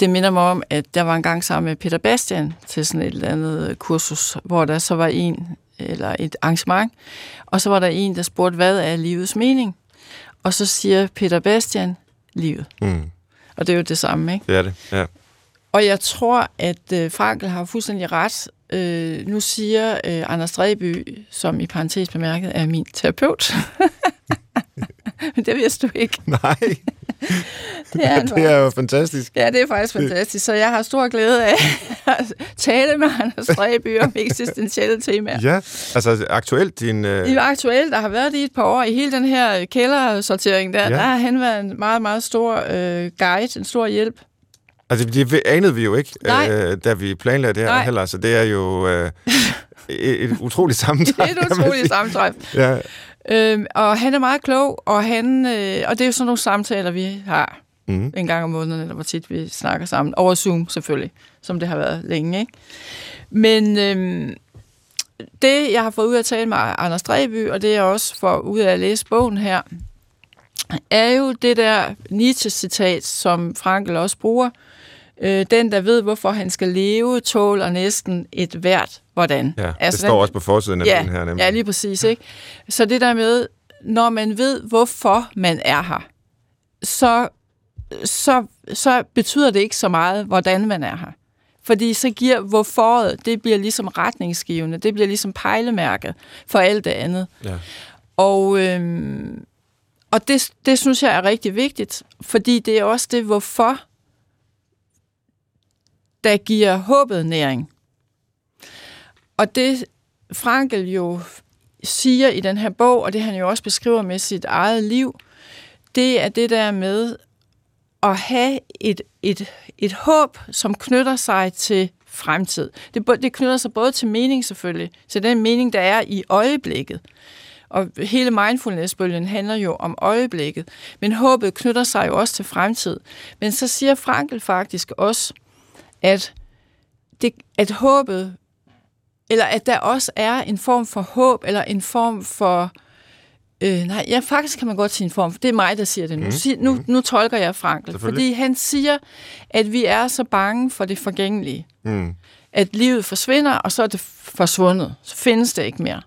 det minder mig om, at der var en gang sammen med Peter Bastian til sådan et eller andet kursus, hvor der så var en, eller et arrangement, og så var der en, der spurgte, hvad er livets mening? Og så siger Peter Bastian, livet. Mm. Og det er jo det samme, ikke? Det er det, ja. Og jeg tror, at øh, Frankel har fuldstændig ret. Øh, nu siger øh, Anders Dreby, som i parentes bemærket er min terapeut. (laughs) Men det vidste du ikke. Nej. (laughs) det, er, det er jo fantastisk. Ja, det er faktisk fantastisk. Så jeg har stor glæde af (laughs) at tale med Anders Dreby om eksistentielle temaer. Ja, altså aktuelt din... Det er aktuelt, der har været i et par år. I hele den her kældersortering, der, ja. der har han været en meget, meget stor uh, guide, en stor hjælp. Altså, det anede vi jo ikke, uh, da vi planlagde det her Nej. heller, så det er jo uh, (laughs) et, et utroligt sammentræf. det er et utroligt sammentræf. ja. Øhm, og han er meget klog, og, han, øh, og det er jo sådan nogle samtaler, vi har mm. en gang om måneden, eller hvor tit vi snakker sammen. Over Zoom selvfølgelig, som det har været længe. Ikke? Men øhm, det, jeg har fået ud af at tale med Anders Dreby, og det jeg også får ud af at læse bogen her, er jo det der Nietzsche-citat, som Frankel også bruger, Øh, den, der ved, hvorfor han skal leve, tåler næsten et hvert hvordan. Ja, altså, det står den, også på forsiden af ja, den her. Nemlig. Ja, lige præcis. Ikke? Så det der med, når man ved, hvorfor man er her, så, så, så betyder det ikke så meget, hvordan man er her. Fordi så giver hvorforet, det bliver ligesom retningsgivende, det bliver ligesom pejlemærket for alt det andet. Ja. Og, øhm, og det, det synes jeg er rigtig vigtigt, fordi det er også det, hvorfor der giver håbet næring. Og det Frankel jo siger i den her bog, og det han jo også beskriver med sit eget liv, det er det der med at have et, et, et håb, som knytter sig til fremtid. Det, det knytter sig både til mening selvfølgelig, til den mening, der er i øjeblikket. Og hele mindfulness-bølgen handler jo om øjeblikket. Men håbet knytter sig jo også til fremtid. Men så siger Frankel faktisk også, at, det, at håbet eller at der også er en form for håb, eller en form for... Øh, nej, ja, faktisk kan man godt sige en form, for det er mig, der siger det nu. Mm. Nu, nu tolker jeg Frankl, fordi han siger, at vi er så bange for det forgængelige. Mm. At livet forsvinder, og så er det forsvundet. Så findes det ikke mere.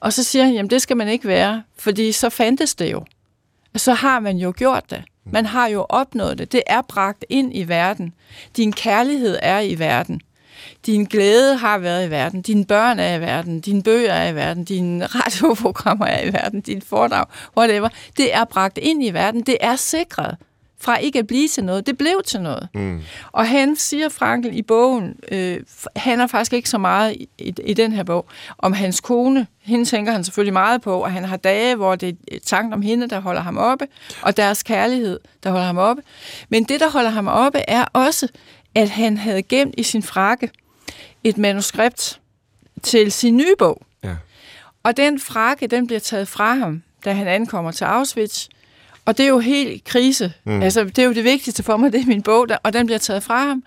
Og så siger han, jamen det skal man ikke være, fordi så fandtes det jo. Så har man jo gjort det. Mm. Man har jo opnået det. Det er bragt ind i verden. Din kærlighed er i verden. Din glæde har været i verden. Dine børn er i verden. Dine bøger er i verden. Dine (laughs) radioprogrammer er i verden. Din foredrag, whatever. Det er bragt ind i verden. Det er sikret fra ikke at blive til noget. Det blev til noget. Mm. Og han siger, Frankl, i bogen, øh, han er faktisk ikke så meget i, i, i den her bog, om hans kone. Hende tænker han selvfølgelig meget på, og han har dage, hvor det er tanken om hende, der holder ham oppe, og deres kærlighed, der holder ham oppe. Men det, der holder ham oppe, er også, at han havde gemt i sin frakke et manuskript til sin nye bog. Ja. Og den frakke, den bliver taget fra ham, da han ankommer til Auschwitz, og det er jo helt krise. Mm. Altså, det er jo det vigtigste for mig, det er min bog, der, og den bliver taget fra ham.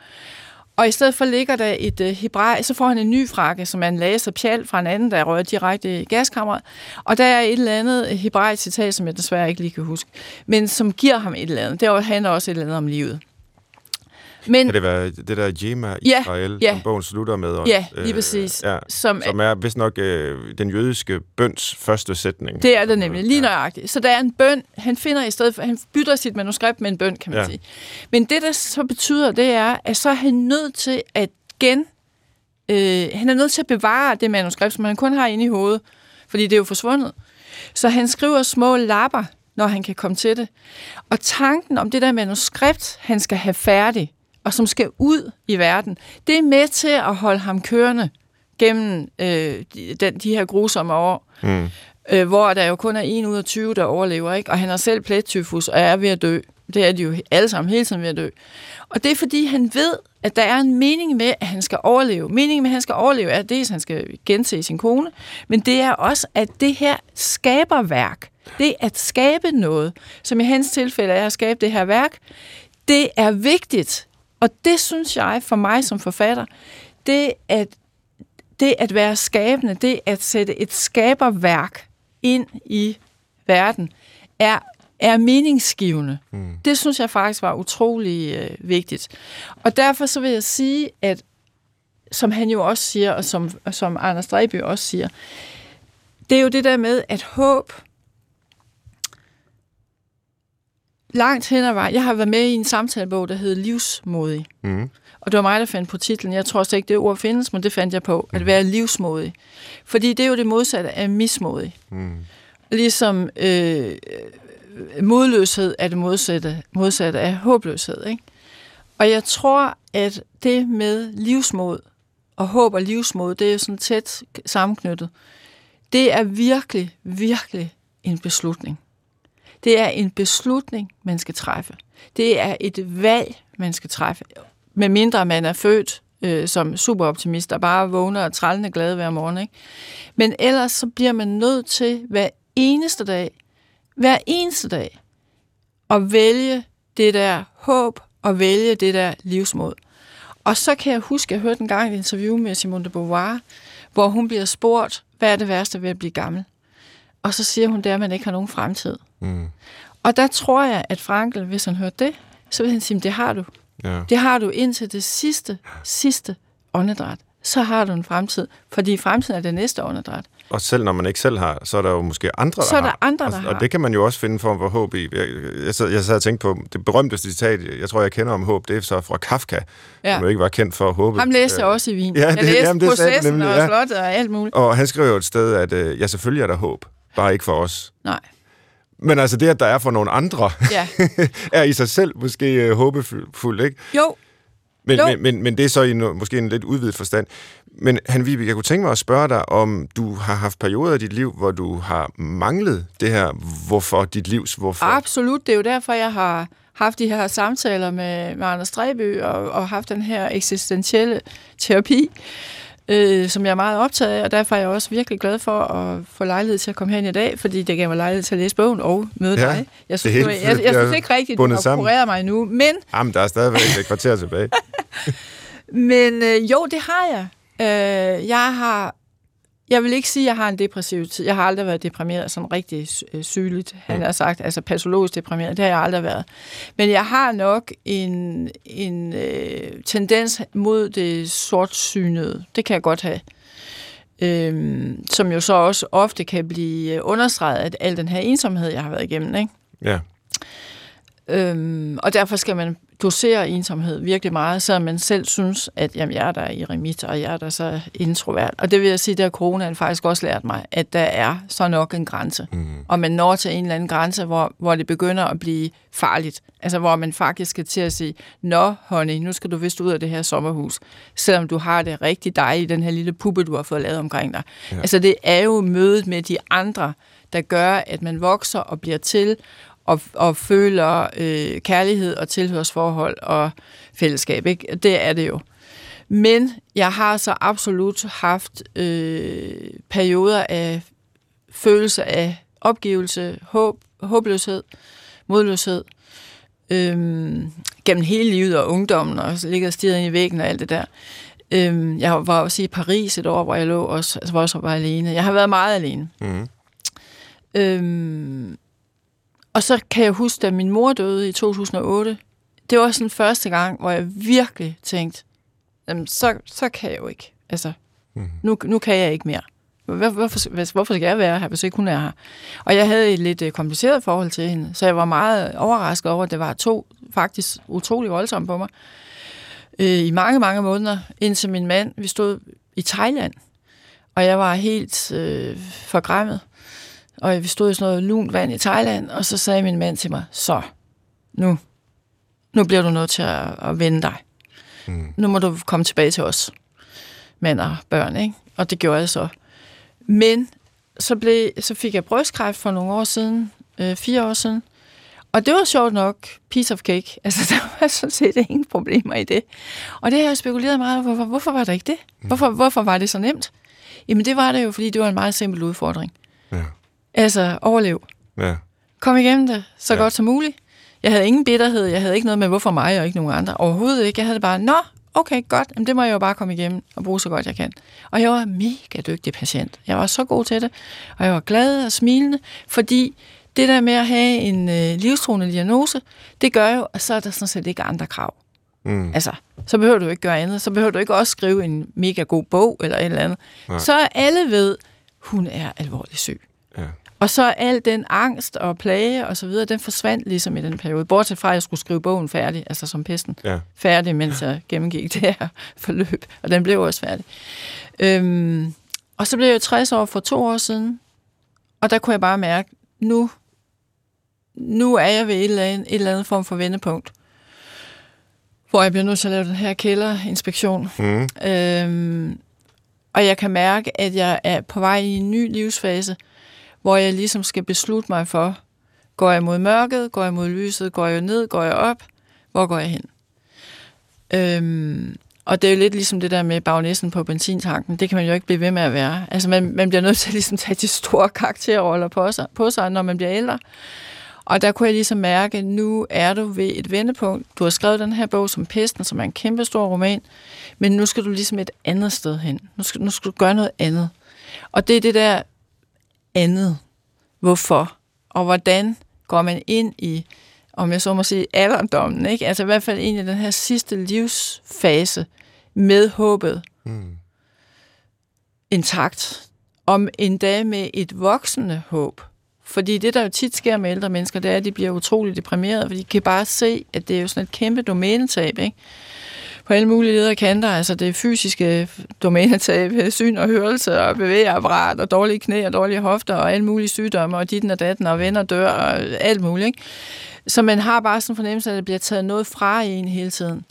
Og i stedet for ligger der et uh, hebræ, så får han en ny frakke, som en læser pjal fra en anden, der rører direkte i gaskammeret. Og der er et eller andet hebraisk citat, som jeg desværre ikke lige kan huske, men som giver ham et eller andet. Det handler også et eller andet om livet. Men, kan det være det der Jema Israel, ja, ja, som bogen slutter med? Og, ja, lige øh, præcis. Øh, ja, som, som er vist nok øh, den jødiske bøns første sætning. Det er det nemlig, lige nøjagtigt. Så der er en bøn, han finder i stedet for, han bytter sit manuskript med en bøn, kan man ja. sige. Men det, der så betyder, det er, at så er han nødt til at gen, øh, han er nødt til at bevare det manuskript, som han kun har inde i hovedet, fordi det er jo forsvundet. Så han skriver små lapper, når han kan komme til det. Og tanken om det der manuskript, han skal have færdigt, og som skal ud i verden, det er med til at holde ham kørende gennem øh, de, den, de her grusomme år, mm. øh, hvor der jo kun er 1 ud af 20, der overlever, ikke? og han har selv plettyfus og er ved at dø. Det er de jo alle sammen hele tiden ved at dø. Og det er fordi, han ved, at der er en mening med, at han skal overleve. Meningen med, at han skal overleve, er dels, at han skal gense sin kone, men det er også, at det her skaber værk. Det at skabe noget, som i hans tilfælde er at skabe det her værk, det er vigtigt og det synes jeg, for mig som forfatter, det at, det at være skabende, det at sætte et skaberværk ind i verden, er, er meningsgivende. Mm. Det synes jeg faktisk var utrolig øh, vigtigt. Og derfor så vil jeg sige, at som han jo også siger, og som, som Anders Dreby også siger, det er jo det der med, at håb langt hen ad vejen. Jeg har været med i en samtalebog, der hedder Livsmodig. Mm. Og det var mig, der fandt på titlen. Jeg tror også ikke, det ord findes, men det fandt jeg på. At mhm. være livsmodig. Fordi det er jo det modsatte af mismodig. Mm. Ligesom øh, modløshed er det modsatte, modsatte af håbløshed. Ikke? Og jeg tror, at det med livsmod og håb og livsmod, det er jo sådan tæt sammenknyttet. Det er virkelig, virkelig en beslutning. Det er en beslutning, man skal træffe. Det er et valg, man skal træffe. Med mindre man er født øh, som superoptimist, der bare vågner og trællende glad hver morgen. Ikke? Men ellers så bliver man nødt til hver eneste dag, hver eneste dag, at vælge det der håb og vælge det der livsmod. Og så kan jeg huske, at jeg hørte en gang et interview med Simone de Beauvoir, hvor hun bliver spurgt, hvad er det værste ved at blive gammel? Og så siger hun, det er, at man ikke har nogen fremtid. Mm. Og der tror jeg, at Frankel, hvis han hørte det, så vil han sige, det har du. Ja. Det har du indtil det sidste, sidste åndedræt. Så har du en fremtid, fordi fremtiden er det næste åndedræt. Og selv når man ikke selv har, så er der jo måske andre, der Så er der har. andre, der og, har. Og det kan man jo også finde form for håb i. Jeg, jeg, sad, jeg sad og tænkte på det berømte citat, jeg tror, jeg kender om håb, det er så fra Kafka, ja. som jo ikke var kendt for at håbe. Ham læste jeg også i Wien. Ja, det, jeg læste jamen, det processen nemlig, og ja. slottet og alt muligt. Og han skriver jo et sted, at øh, ja, selvfølgelig er der håb, bare ikke for os. Nej. Men altså det, at der er for nogle andre, ja. (laughs) er i sig selv måske uh, håbefuldt, ikke? Jo. Men, jo. Men, men, men det er så i no, måske en lidt udvidet forstand. Men Han Vibe, jeg kunne tænke mig at spørge dig, om du har haft perioder i dit liv, hvor du har manglet det her hvorfor, dit livs hvorfor? Absolut, det er jo derfor, jeg har haft de her samtaler med, med Anders Dreby og, og haft den her eksistentielle terapi øh, som jeg er meget optaget af, og derfor er jeg også virkelig glad for at få lejlighed til at komme hen i dag, fordi det gav mig lejlighed til at læse bogen og møde ja, dig. Jeg synes, det jeg, jeg, jeg synes ikke rigtigt, du har mig nu, men... Jamen, der er stadigvæk et kvarter tilbage. (laughs) men øh, jo, det har jeg. Øh, jeg har... Jeg vil ikke sige, at jeg har en depressiv tid. Jeg har aldrig været deprimeret, sådan rigtig øh, sygeligt, han har sagt. Altså patologisk deprimeret, det har jeg aldrig været. Men jeg har nok en, en øh, tendens mod det sortsynede. Det kan jeg godt have. Øhm, som jo så også ofte kan blive understreget af al den her ensomhed, jeg har været igennem. Ikke? Ja. Øhm, og derfor skal man dosere ensomhed virkelig meget, så man selv synes, at jamen, jeg er der i remit, og jeg er der så introvert. Og det vil jeg sige, at coronaen faktisk også lært mig, at der er så nok en grænse. Mm. Og man når til en eller anden grænse, hvor, hvor det begynder at blive farligt. Altså hvor man faktisk skal til at sige, Nå, honey, nu skal du vist ud af det her sommerhus, selvom du har det rigtig dejligt, den her lille puppe, du har fået lavet omkring dig. Ja. Altså det er jo mødet med de andre, der gør, at man vokser og bliver til, og, og føler øh, kærlighed og tilhørsforhold og fællesskab. Ikke? Det er det jo. Men jeg har så absolut haft øh, perioder af følelse af opgivelse, håb, håbløshed, modløshed, øhm, gennem hele livet og ungdommen, og ligger og ind i væggen og alt det der. Øhm, jeg var også i Paris et år, hvor jeg lå også, altså, hvor jeg også var alene. Jeg har været meget alene. Mm. Øhm, og så kan jeg huske, da min mor døde i 2008, det var sådan første gang, hvor jeg virkelig tænkte, jamen, så, så kan jeg jo ikke. Altså, mm. nu, nu kan jeg ikke mere. Hvor, hvorfor, hvorfor skal jeg være her, hvis ikke hun er her? Og jeg havde et lidt øh, kompliceret forhold til hende, så jeg var meget overrasket over, at det var to faktisk utrolig voldsomme på mig. Øh, I mange, mange måneder, indtil min mand, vi stod i Thailand, og jeg var helt øh, forgræmmet. Og vi stod i sådan noget lunt vand i Thailand, og så sagde min mand til mig, så, nu, nu bliver du nødt til at, at vende dig. Mm. Nu må du komme tilbage til os, mænd og børn, ikke? Og det gjorde jeg så. Men så, blev, så fik jeg brystkræft for nogle år siden, øh, fire år siden, og det var sjovt nok piece of cake. (laughs) Altså, der var sådan set ingen problemer i det. Og det har jeg spekuleret meget over. Hvorfor, hvorfor var der ikke det? Mm. Hvorfor, hvorfor var det så nemt? Jamen, det var det jo, fordi det var en meget simpel udfordring. Ja. Altså, overlev. Ja. Kom igennem det så ja. godt som muligt. Jeg havde ingen bitterhed, jeg havde ikke noget med, hvorfor mig og ikke nogen andre. Overhovedet ikke. Jeg havde bare, nå, okay, godt, Jamen, det må jeg jo bare komme igennem og bruge så godt jeg kan. Og jeg var mega dygtig patient. Jeg var så god til det, og jeg var glad og smilende, fordi det der med at have en øh, livstruende diagnose, det gør jo, at så er der sådan set ikke andre krav. Mm. Altså, så behøver du ikke gøre andet. Så behøver du ikke også skrive en mega god bog eller et eller andet. Nej. Så alle ved, hun er alvorligt syg. Ja. Og så al den angst og plage og så videre, den forsvandt ligesom i den periode. Bortset fra, at jeg skulle skrive bogen færdig, altså som pesten. Ja. Færdig, mens jeg gennemgik det her (laughs) forløb. Og den blev også færdig. Øhm, og så blev jeg 60 år for to år siden. Og der kunne jeg bare mærke, nu, nu er jeg ved et eller, andet, et eller andet form for vendepunkt. Hvor jeg bliver nødt til at lave den her kælderinspektion. Mm. Øhm, og jeg kan mærke, at jeg er på vej i en ny livsfase, hvor jeg ligesom skal beslutte mig for, går jeg mod mørket, går jeg mod lyset, går jeg ned, går jeg op, hvor går jeg hen? Øhm, og det er jo lidt ligesom det der med bagnæssen på benzintanken. Det kan man jo ikke blive ved med at være. Altså man, man bliver nødt til (laughs) ligesom at ligesom tage de store karakterroller på sig, på sig, når man bliver ældre. Og der kunne jeg ligesom mærke, at nu er du ved et vendepunkt. Du har skrevet den her bog som Pesten, som er en kæmpe stor roman, men nu skal du ligesom et andet sted hen. Nu skal, nu skal du gøre noget andet. Og det er det der andet. Hvorfor? Og hvordan går man ind i, om jeg så må sige, alderdommen, ikke? Altså i hvert fald ind i den her sidste livsfase med håbet mm. intakt. Om endda med et voksende håb. Fordi det, der jo tit sker med ældre mennesker, det er, at de bliver utroligt deprimerede, for de kan bare se, at det er jo sådan et kæmpe domænetab, ikke? På alle mulige leder kanter. Altså det fysiske domænetab, (laughs) syn og hørelse og bevægeapparat og dårlige knæ og dårlige hofter og alle mulige sygdomme og ditten og datten og venner dør og alt muligt. Ikke? Så man har bare sådan en fornemmelse, at der bliver taget noget fra en hele tiden.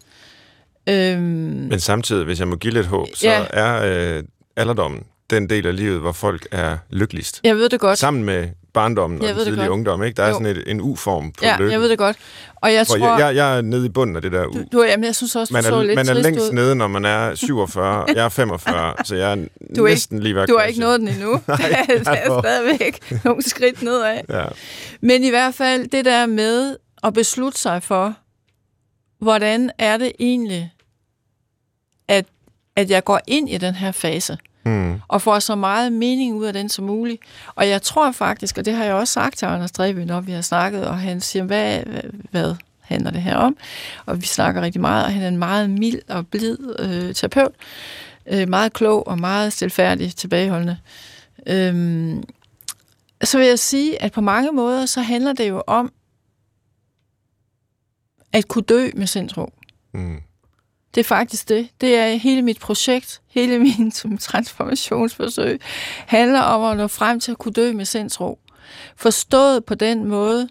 Øhm, Men samtidig, hvis jeg må give lidt håb, så ja. er øh, alderdommen den del af livet, hvor folk er lykkeligst. Jeg ved det godt. Sammen med barndommen jeg og den tidlige ungdom. Ikke? Der er jo. sådan et, en U-form på ja, lykken. jeg ved det godt. Og jeg, tror, jeg, jeg, jeg er nede i bunden af det der U. Du, du, jamen, jeg synes også, man er, så lidt Man er længst ud. nede, når man er (laughs) 47. jeg er 45, så jeg er du er næsten ikke, lige ved Du har ikke nået den endnu. (laughs) (laughs) Nej, der er stadigvæk nogle skridt nedad. Ja. Men i hvert fald det der med at beslutte sig for, hvordan er det egentlig, at at jeg går ind i den her fase, Mm. og får så meget mening ud af den som muligt. Og jeg tror faktisk, og det har jeg også sagt til Anders Dreby, når vi har snakket, og han siger, hvad, hvad, handler det her om? Og vi snakker rigtig meget, og han er en meget mild og blid øh, terapeut. Øh, meget klog og meget stilfærdig tilbageholdende. Øhm, så vil jeg sige, at på mange måder, så handler det jo om at kunne dø med sindsro. Mm. Det er faktisk det. Det er hele mit projekt, hele (laughs) min som transformationsforsøg, handler om at nå frem til at kunne dø med sindsro. Forstået på den måde,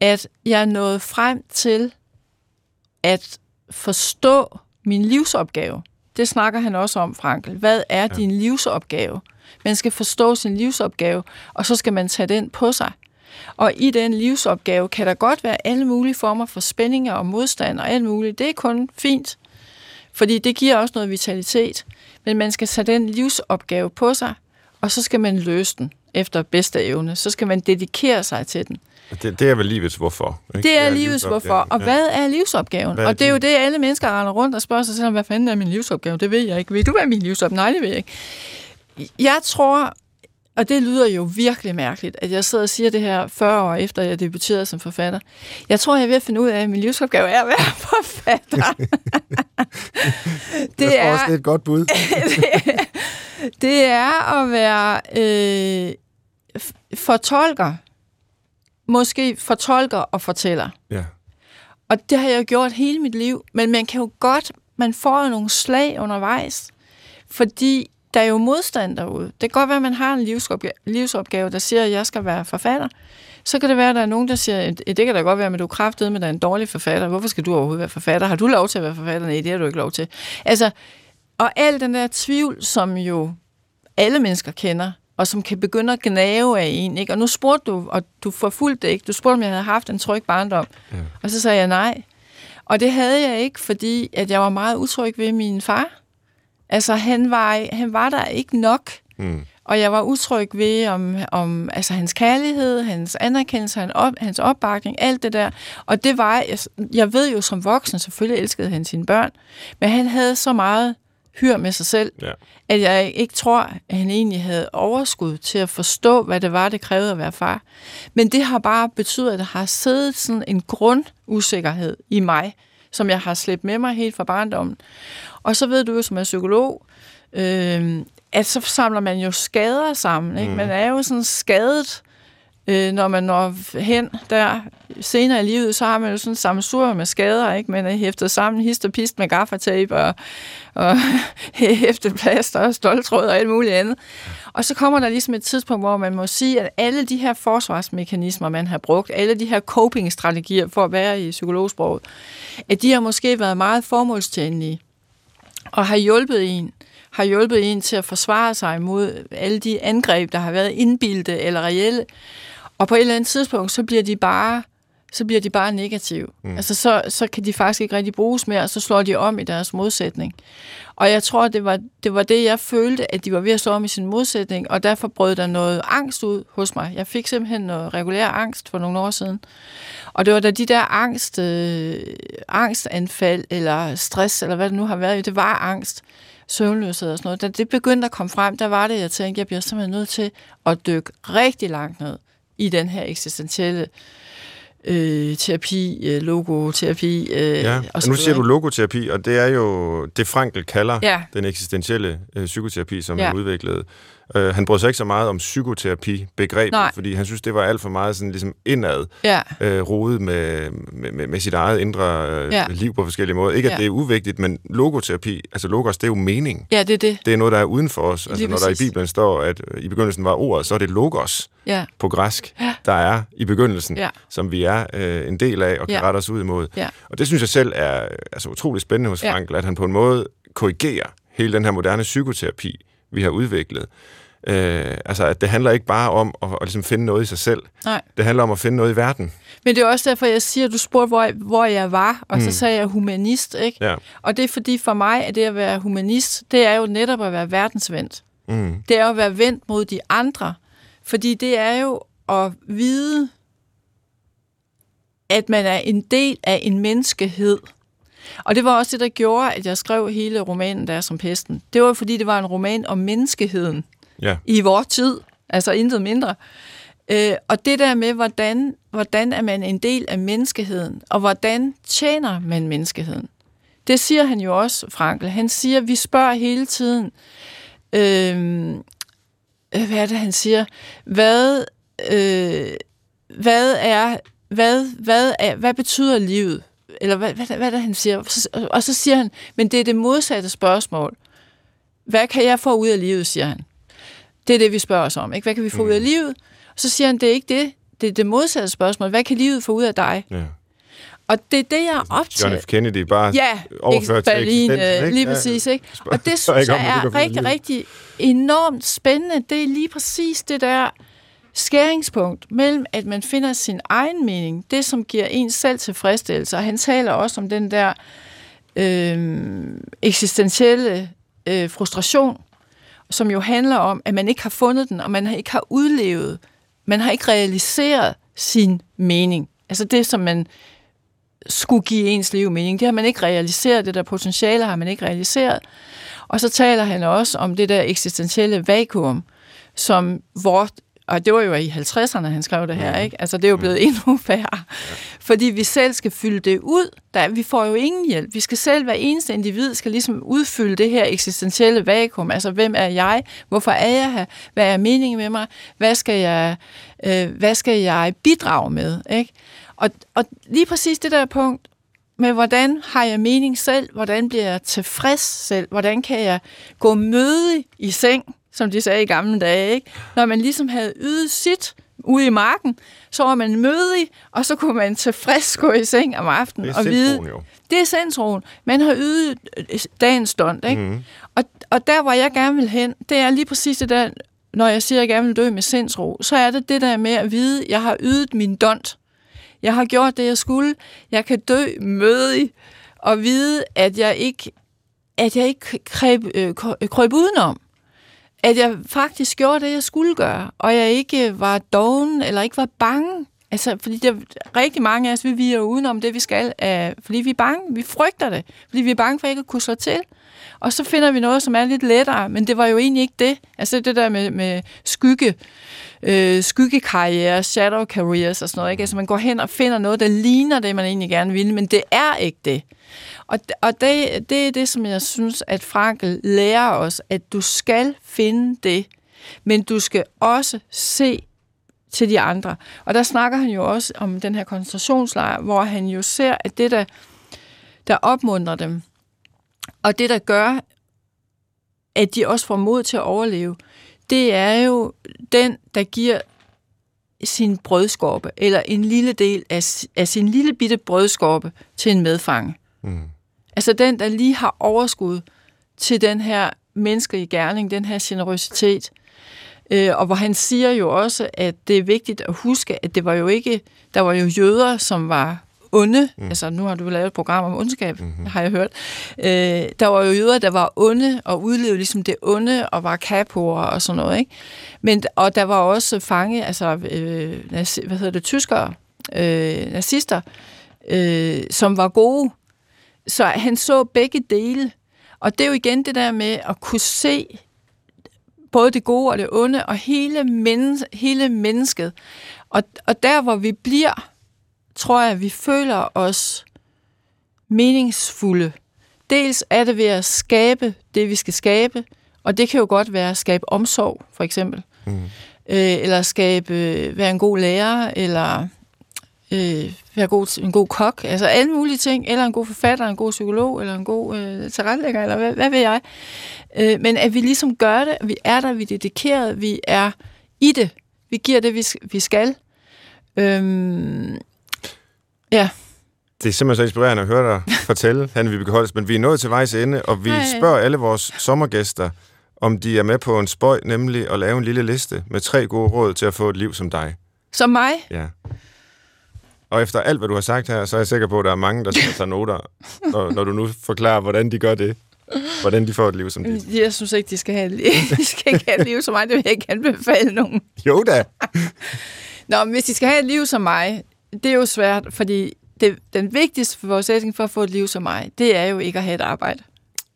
at jeg nået frem til at forstå min livsopgave. Det snakker han også om, Frankel. Hvad er ja. din livsopgave? Man skal forstå sin livsopgave, og så skal man tage den på sig. Og i den livsopgave kan der godt være alle mulige former for spændinger og modstand og alt muligt. Det er kun fint, fordi det giver også noget vitalitet. Men man skal tage den livsopgave på sig, og så skal man løse den efter bedste evne. Så skal man dedikere sig til den. Det, det er vel livets hvorfor. Ikke? Det er livets hvorfor. Og ja. hvad er livsopgaven? Hvad er og det er jo det, alle mennesker render rundt og spørger sig selv om, hvad fanden er min livsopgave? Det ved jeg ikke. Ved du, hvad min livsopgave Nej, det ved jeg ikke. Jeg tror, og det lyder jo virkelig mærkeligt, at jeg sidder og siger det her 40 år efter, jeg debuterede som forfatter. Jeg tror, jeg er ved at finde ud af, at min livsopgave er at være (laughs) forfatter. det jeg tror også, det er et godt bud. (laughs) det er at være øh, fortolker. Måske fortolker og fortæller. Ja. Og det har jeg jo gjort hele mit liv. Men man kan jo godt, man får jo nogle slag undervejs. Fordi der er jo modstand derude. Det kan godt være, at man har en livsopgave, livsopgave der siger, at jeg skal være forfatter. Så kan det være, at der er nogen, der siger, at det kan da godt være, at du er kraftet, men der er en dårlig forfatter. Hvorfor skal du overhovedet være forfatter? Har du lov til at være forfatter? Nej, det har du ikke lov til. Altså, og al den der tvivl, som jo alle mennesker kender, og som kan begynde at gnave af en. Ikke? Og nu spurgte du, og du forfulgte det ikke, du spurgte, om jeg havde haft en tryg barndom. Ja. Og så sagde jeg nej. Og det havde jeg ikke, fordi at jeg var meget utryg ved min far. Altså, han var, han var der ikke nok. Mm. Og jeg var utryg ved om, om altså, hans kærlighed, hans anerkendelse, hans, op, hans opbakning, alt det der. Og det var, jeg, jeg ved jo som voksen, selvfølgelig elskede han sine børn, men han havde så meget hyr med sig selv, Ja. at jeg ikke tror, at han egentlig havde overskud til at forstå, hvad det var, det krævede at være far. Men det har bare betydet, at der har siddet sådan en grundusikkerhed i mig, som jeg har slæbt med mig helt fra barndommen. Og så ved du jo, som er psykolog, øh, at så samler man jo skader sammen. Ikke? Man er jo sådan skadet, øh, når man når hen der senere i livet, så har man jo sådan samme sur med skader, ikke? Man er hæftet sammen, hist og pist med gaffatape og, og (laughs) hæfteplaster og stoltråd og alt muligt andet. Og så kommer der ligesom et tidspunkt, hvor man må sige, at alle de her forsvarsmekanismer, man har brugt, alle de her coping-strategier for at være i psykologsproget, at de har måske været meget formålstjenlige og har hjulpet en har hjulpet en til at forsvare sig mod alle de angreb, der har været indbilde eller reelle. Og på et eller andet tidspunkt, så bliver de bare så bliver de bare negative. Mm. Altså, så, så kan de faktisk ikke rigtig bruges mere, og så slår de om i deres modsætning. Og jeg tror, det var, det var det, jeg følte, at de var ved at slå om i sin modsætning, og derfor brød der noget angst ud hos mig. Jeg fik simpelthen noget regulær angst for nogle år siden. Og det var da de der angst, øh, angstanfald, eller stress, eller hvad det nu har været, det var angst, søvnløshed og sådan noget. Da det begyndte at komme frem, der var det, jeg tænkte, jeg bliver simpelthen nødt til at dykke rigtig langt ned i den her eksistentielle øh, terapi, øh, logoterapi. Øh, Ja, og nu siger du logoterapi, og det er jo det, Frankel kalder Ja. den eksistentielle øh, psykoterapi, som Ja. han udviklede. Uh, han brød sig ikke så meget om psykoterapi-begrebet, Nej. fordi han synes, det var alt for meget sådan, ligesom indad Ja, øh, rodet med, med, med, sit eget indre øh, Ja. liv på forskellige måder. Ikke, at Ja. det er uvigtigt, men logoterapi, altså logos, det er jo mening. ja, det er det. Det er noget, der er uden for os. Altså, Lige når der i. Bibelen står, at øh, i begyndelsen var ordet, så er det logos Ja, på græsk, Ja. der er i begyndelsen, Ja. som vi er øh, en del af og kan Ja. rette os ud imod. Ja. Og det synes jeg selv er altså, utrolig spændende hos Ja. Frankel, at han på en måde korrigerer hele den her moderne psykoterapi, vi har udviklet. Øh, altså, at det handler ikke bare om at, at ligesom finde noget i sig selv. nej. Det handler om at finde noget i verden. Men det er også derfor, jeg siger, at du spurgte, hvor jeg, hvor jeg var, og mm. så sagde jeg humanist, ikke? Ja. Og det er fordi for mig, at det at være humanist, det er jo netop at være verdensvendt. Mm. Det er jo at være vendt mod de andre. Fordi det er jo at vide, at man er en del af en menneskehed. Og det var også det, der gjorde, at jeg skrev hele romanen der som pesten. Det var, fordi det var en roman om menneskeheden Ja. i vores tid, altså intet mindre. Øh, og det der med, hvordan, hvordan er man en del af menneskeheden, og hvordan tjener man menneskeheden. Det siger han jo også, Frankl. Han siger, at vi spørger hele tiden, øh, hvad er det, han siger? Hvad, øh, hvad er, hvad, hvad er, hvad betyder livet? Eller hvad, hvad, hvad er det, han siger? Og så siger han, men det er det modsatte spørgsmål. Hvad kan jeg få ud af livet, siger han. Det er det, vi spørger os om. Ikke? Hvad kan vi få mm. ud af livet? Og så siger han, det er ikke det. Det er det modsatte spørgsmål. Hvad kan livet få ud af dig? ja. Og det er det, jeg er John optaget F. Kennedy bare Ja, overført til Berlin, øh, ikke? lige præcis. Ikke? Og det synes jeg er rigtig, rigtig enormt spændende. Det er lige præcis det der skæringspunkt mellem, at man finder sin egen mening, det som giver en selv tilfredsstillelse. Og han taler også om den der øh, eksistentielle øh, frustration, som jo handler om, at man ikke har fundet den, og man ikke har udlevet, man har ikke realiseret sin mening. Altså det, som man skulle give ens liv mening, det har man ikke realiseret, det der potentiale har man ikke realiseret. Og så taler han også om det der eksistentielle vakuum, som vort, og det var jo i 50'erne, han skrev det her, ikke? Altså, det er jo blevet endnu (laughs) færre. Fordi vi selv skal fylde det ud. Der, vi får jo ingen hjælp. Vi skal selv, hver eneste individ, skal ligesom udfylde det her eksistentielle vakuum. Altså, hvem er jeg? Hvorfor er jeg her? Hvad er meningen med mig? Hvad skal jeg, øh, hvad skal jeg bidrage med? Ikke? Og, og lige præcis det der punkt, med hvordan har jeg mening selv? Hvordan bliver jeg tilfreds selv? Hvordan kan jeg gå møde i seng, som de sagde i gamle dage, ikke? Når man ligesom havde ydet sit ude i marken, så var man mødig, og så kunne man tilfreds gå i seng om aftenen Det er og vide, jo. det er sindsroen. Man har ydet øh, dagens stund, ikke? Mm. Og, og der, hvor jeg gerne vil hen, det er lige præcis det der, når jeg siger, at jeg gerne vil dø med sindsro, så er det det der med at vide, at jeg har ydet min dont. Jeg har gjort det, jeg skulle. Jeg kan dø mødig og vide, at jeg ikke, at jeg ikke kreb, øh, krøb udenom. At jeg faktisk gjorde det, jeg skulle gøre, og jeg ikke var doven eller ikke var bange. Altså, fordi der, rigtig mange af os, vi viger udenom det, vi skal, øh, fordi vi er bange. Vi frygter det, fordi vi er bange for ikke at kunne slå til. Og så finder vi noget, som er lidt lettere, men det var jo egentlig ikke det. Altså det der med, med skygge, øh, skyggekarriere, shadow careers og sådan noget. Ikke? Altså man går hen og finder noget, der ligner det, man egentlig gerne vil, men det er ikke det. Og, og det, det er det, som jeg synes, at Frankel lærer os, at du skal finde det, men du skal også se til de andre. Og der snakker han jo også om den her koncentrationslejr, hvor han jo ser, at det, der, der opmuntrer dem, og det, der gør, at de også får mod til at overleve, det er jo den, der giver sin brødskorpe, eller en lille del af, af sin lille bitte brødskorpe til en medfange. Mm. Altså den, der lige har overskud til den her menneskelige gerning, den her generøsitet. Øh, og hvor han siger jo også, at det er vigtigt at huske, at det var jo ikke, der var jo jøder, som var onde, mm. altså nu har du lavet et program om ondskab, mm-hmm. har jeg hørt, øh, der var jo jøder, der var onde og udlevede ligesom det onde og var kapoer og sådan noget, ikke? Men, og der var også fange, altså, øh, nazi, hvad hedder det, tyskere, øh, nazister, øh, som var gode. Så han så begge dele. Og det er jo igen det der med at kunne se både det gode og det onde, og hele, men, hele mennesket. Og, og der, hvor vi bliver, tror jeg, vi føler os meningsfulde. Dels er det ved at skabe det, vi skal skabe, og det kan jo godt være at skabe omsorg, for eksempel. Mm. Øh, eller skabe, være en god lærer, eller øh, være god, en god kok, altså alle mulige ting, eller en god forfatter, en god psykolog, eller en god øh, tilrettelægger, eller hvad, hvad ved jeg. Øh, men at vi ligesom gør det, vi er der, vi er dedikeret, vi er i det, vi giver det, vi, vi skal. Øhm, ja. Det er simpelthen så inspirerende at høre dig (laughs) fortælle, Hanne Vibeke Holst, men vi er nået til vejs ende, og vi Hej. spørger alle vores sommergæster, om de er med på en spøj, nemlig at lave en lille liste med tre gode råd til at få et liv som dig. Som mig. Ja. Og efter alt, hvad du har sagt her, så er jeg sikker på, at der er mange, der skal tage noter, når, når du nu forklarer, hvordan de gør det. Hvordan de får et liv som dit. Jeg synes ikke, de skal have (laughs) de skal ikke have et liv som mig. Det vil jeg ikke anbefale nogen. Jo da! (laughs) Nå, men hvis de skal have et liv som mig, det er jo svært, fordi det, den vigtigste forudsætning for at få et liv som mig, det er jo ikke at have et arbejde.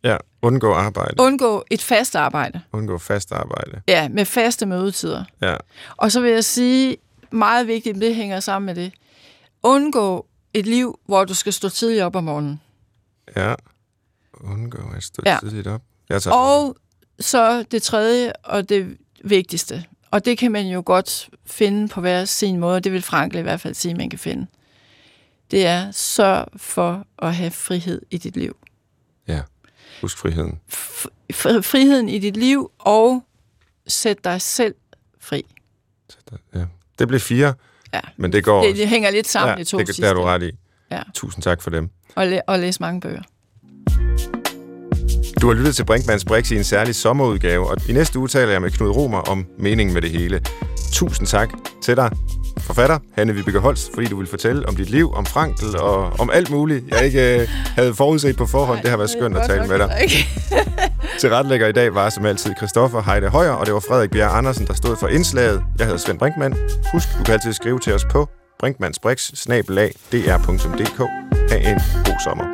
Ja, undgå arbejde. Undgå et fast arbejde. Undgå fast arbejde. Ja, med faste mødetider. Ja. Og så vil jeg sige, meget vigtigt, det hænger sammen med det, undgå et liv, hvor du skal stå tidligt op om morgenen. Ja. Undgå at stå Ja. tidligt op. Jeg tager Og så det tredje og det vigtigste, og det kan man jo godt finde på hver sin måde, det vil Frankl i hvert fald sige, man kan finde. Det er sørg for at have frihed i dit liv. Ja. Husk friheden. F- fr- friheden i dit liv, og sæt dig selv fri. Ja. Det blev fire, Ja. men det går Det, det hænger lidt sammen, ja, de to det, sidste. det er du ret i. Ja. Tusind tak for dem. Og, læ- og læse mange bøger. Du har lyttet til Brinkmanns Brix i en særlig sommerudgave, og i næste uge taler jeg med Knud Romer om meningen med det hele. Tusind tak til dig, forfatter Hanne Vibeke Holst, fordi du vil fortælle om dit liv, om Frankl og om alt muligt, jeg ikke øh, havde forudset på forhånd. Det har været skønt at tale med dig. (laughs) Til retlægger i dag var som altid Christoffer Heide Højer, og det var Frederik Bjerg Andersen, der stod for indslaget. Jeg hedder Svend Brinkmann. Husk, du kan altid skrive til os på brinkmannsbrix.dr.dk. Ha' en god sommer.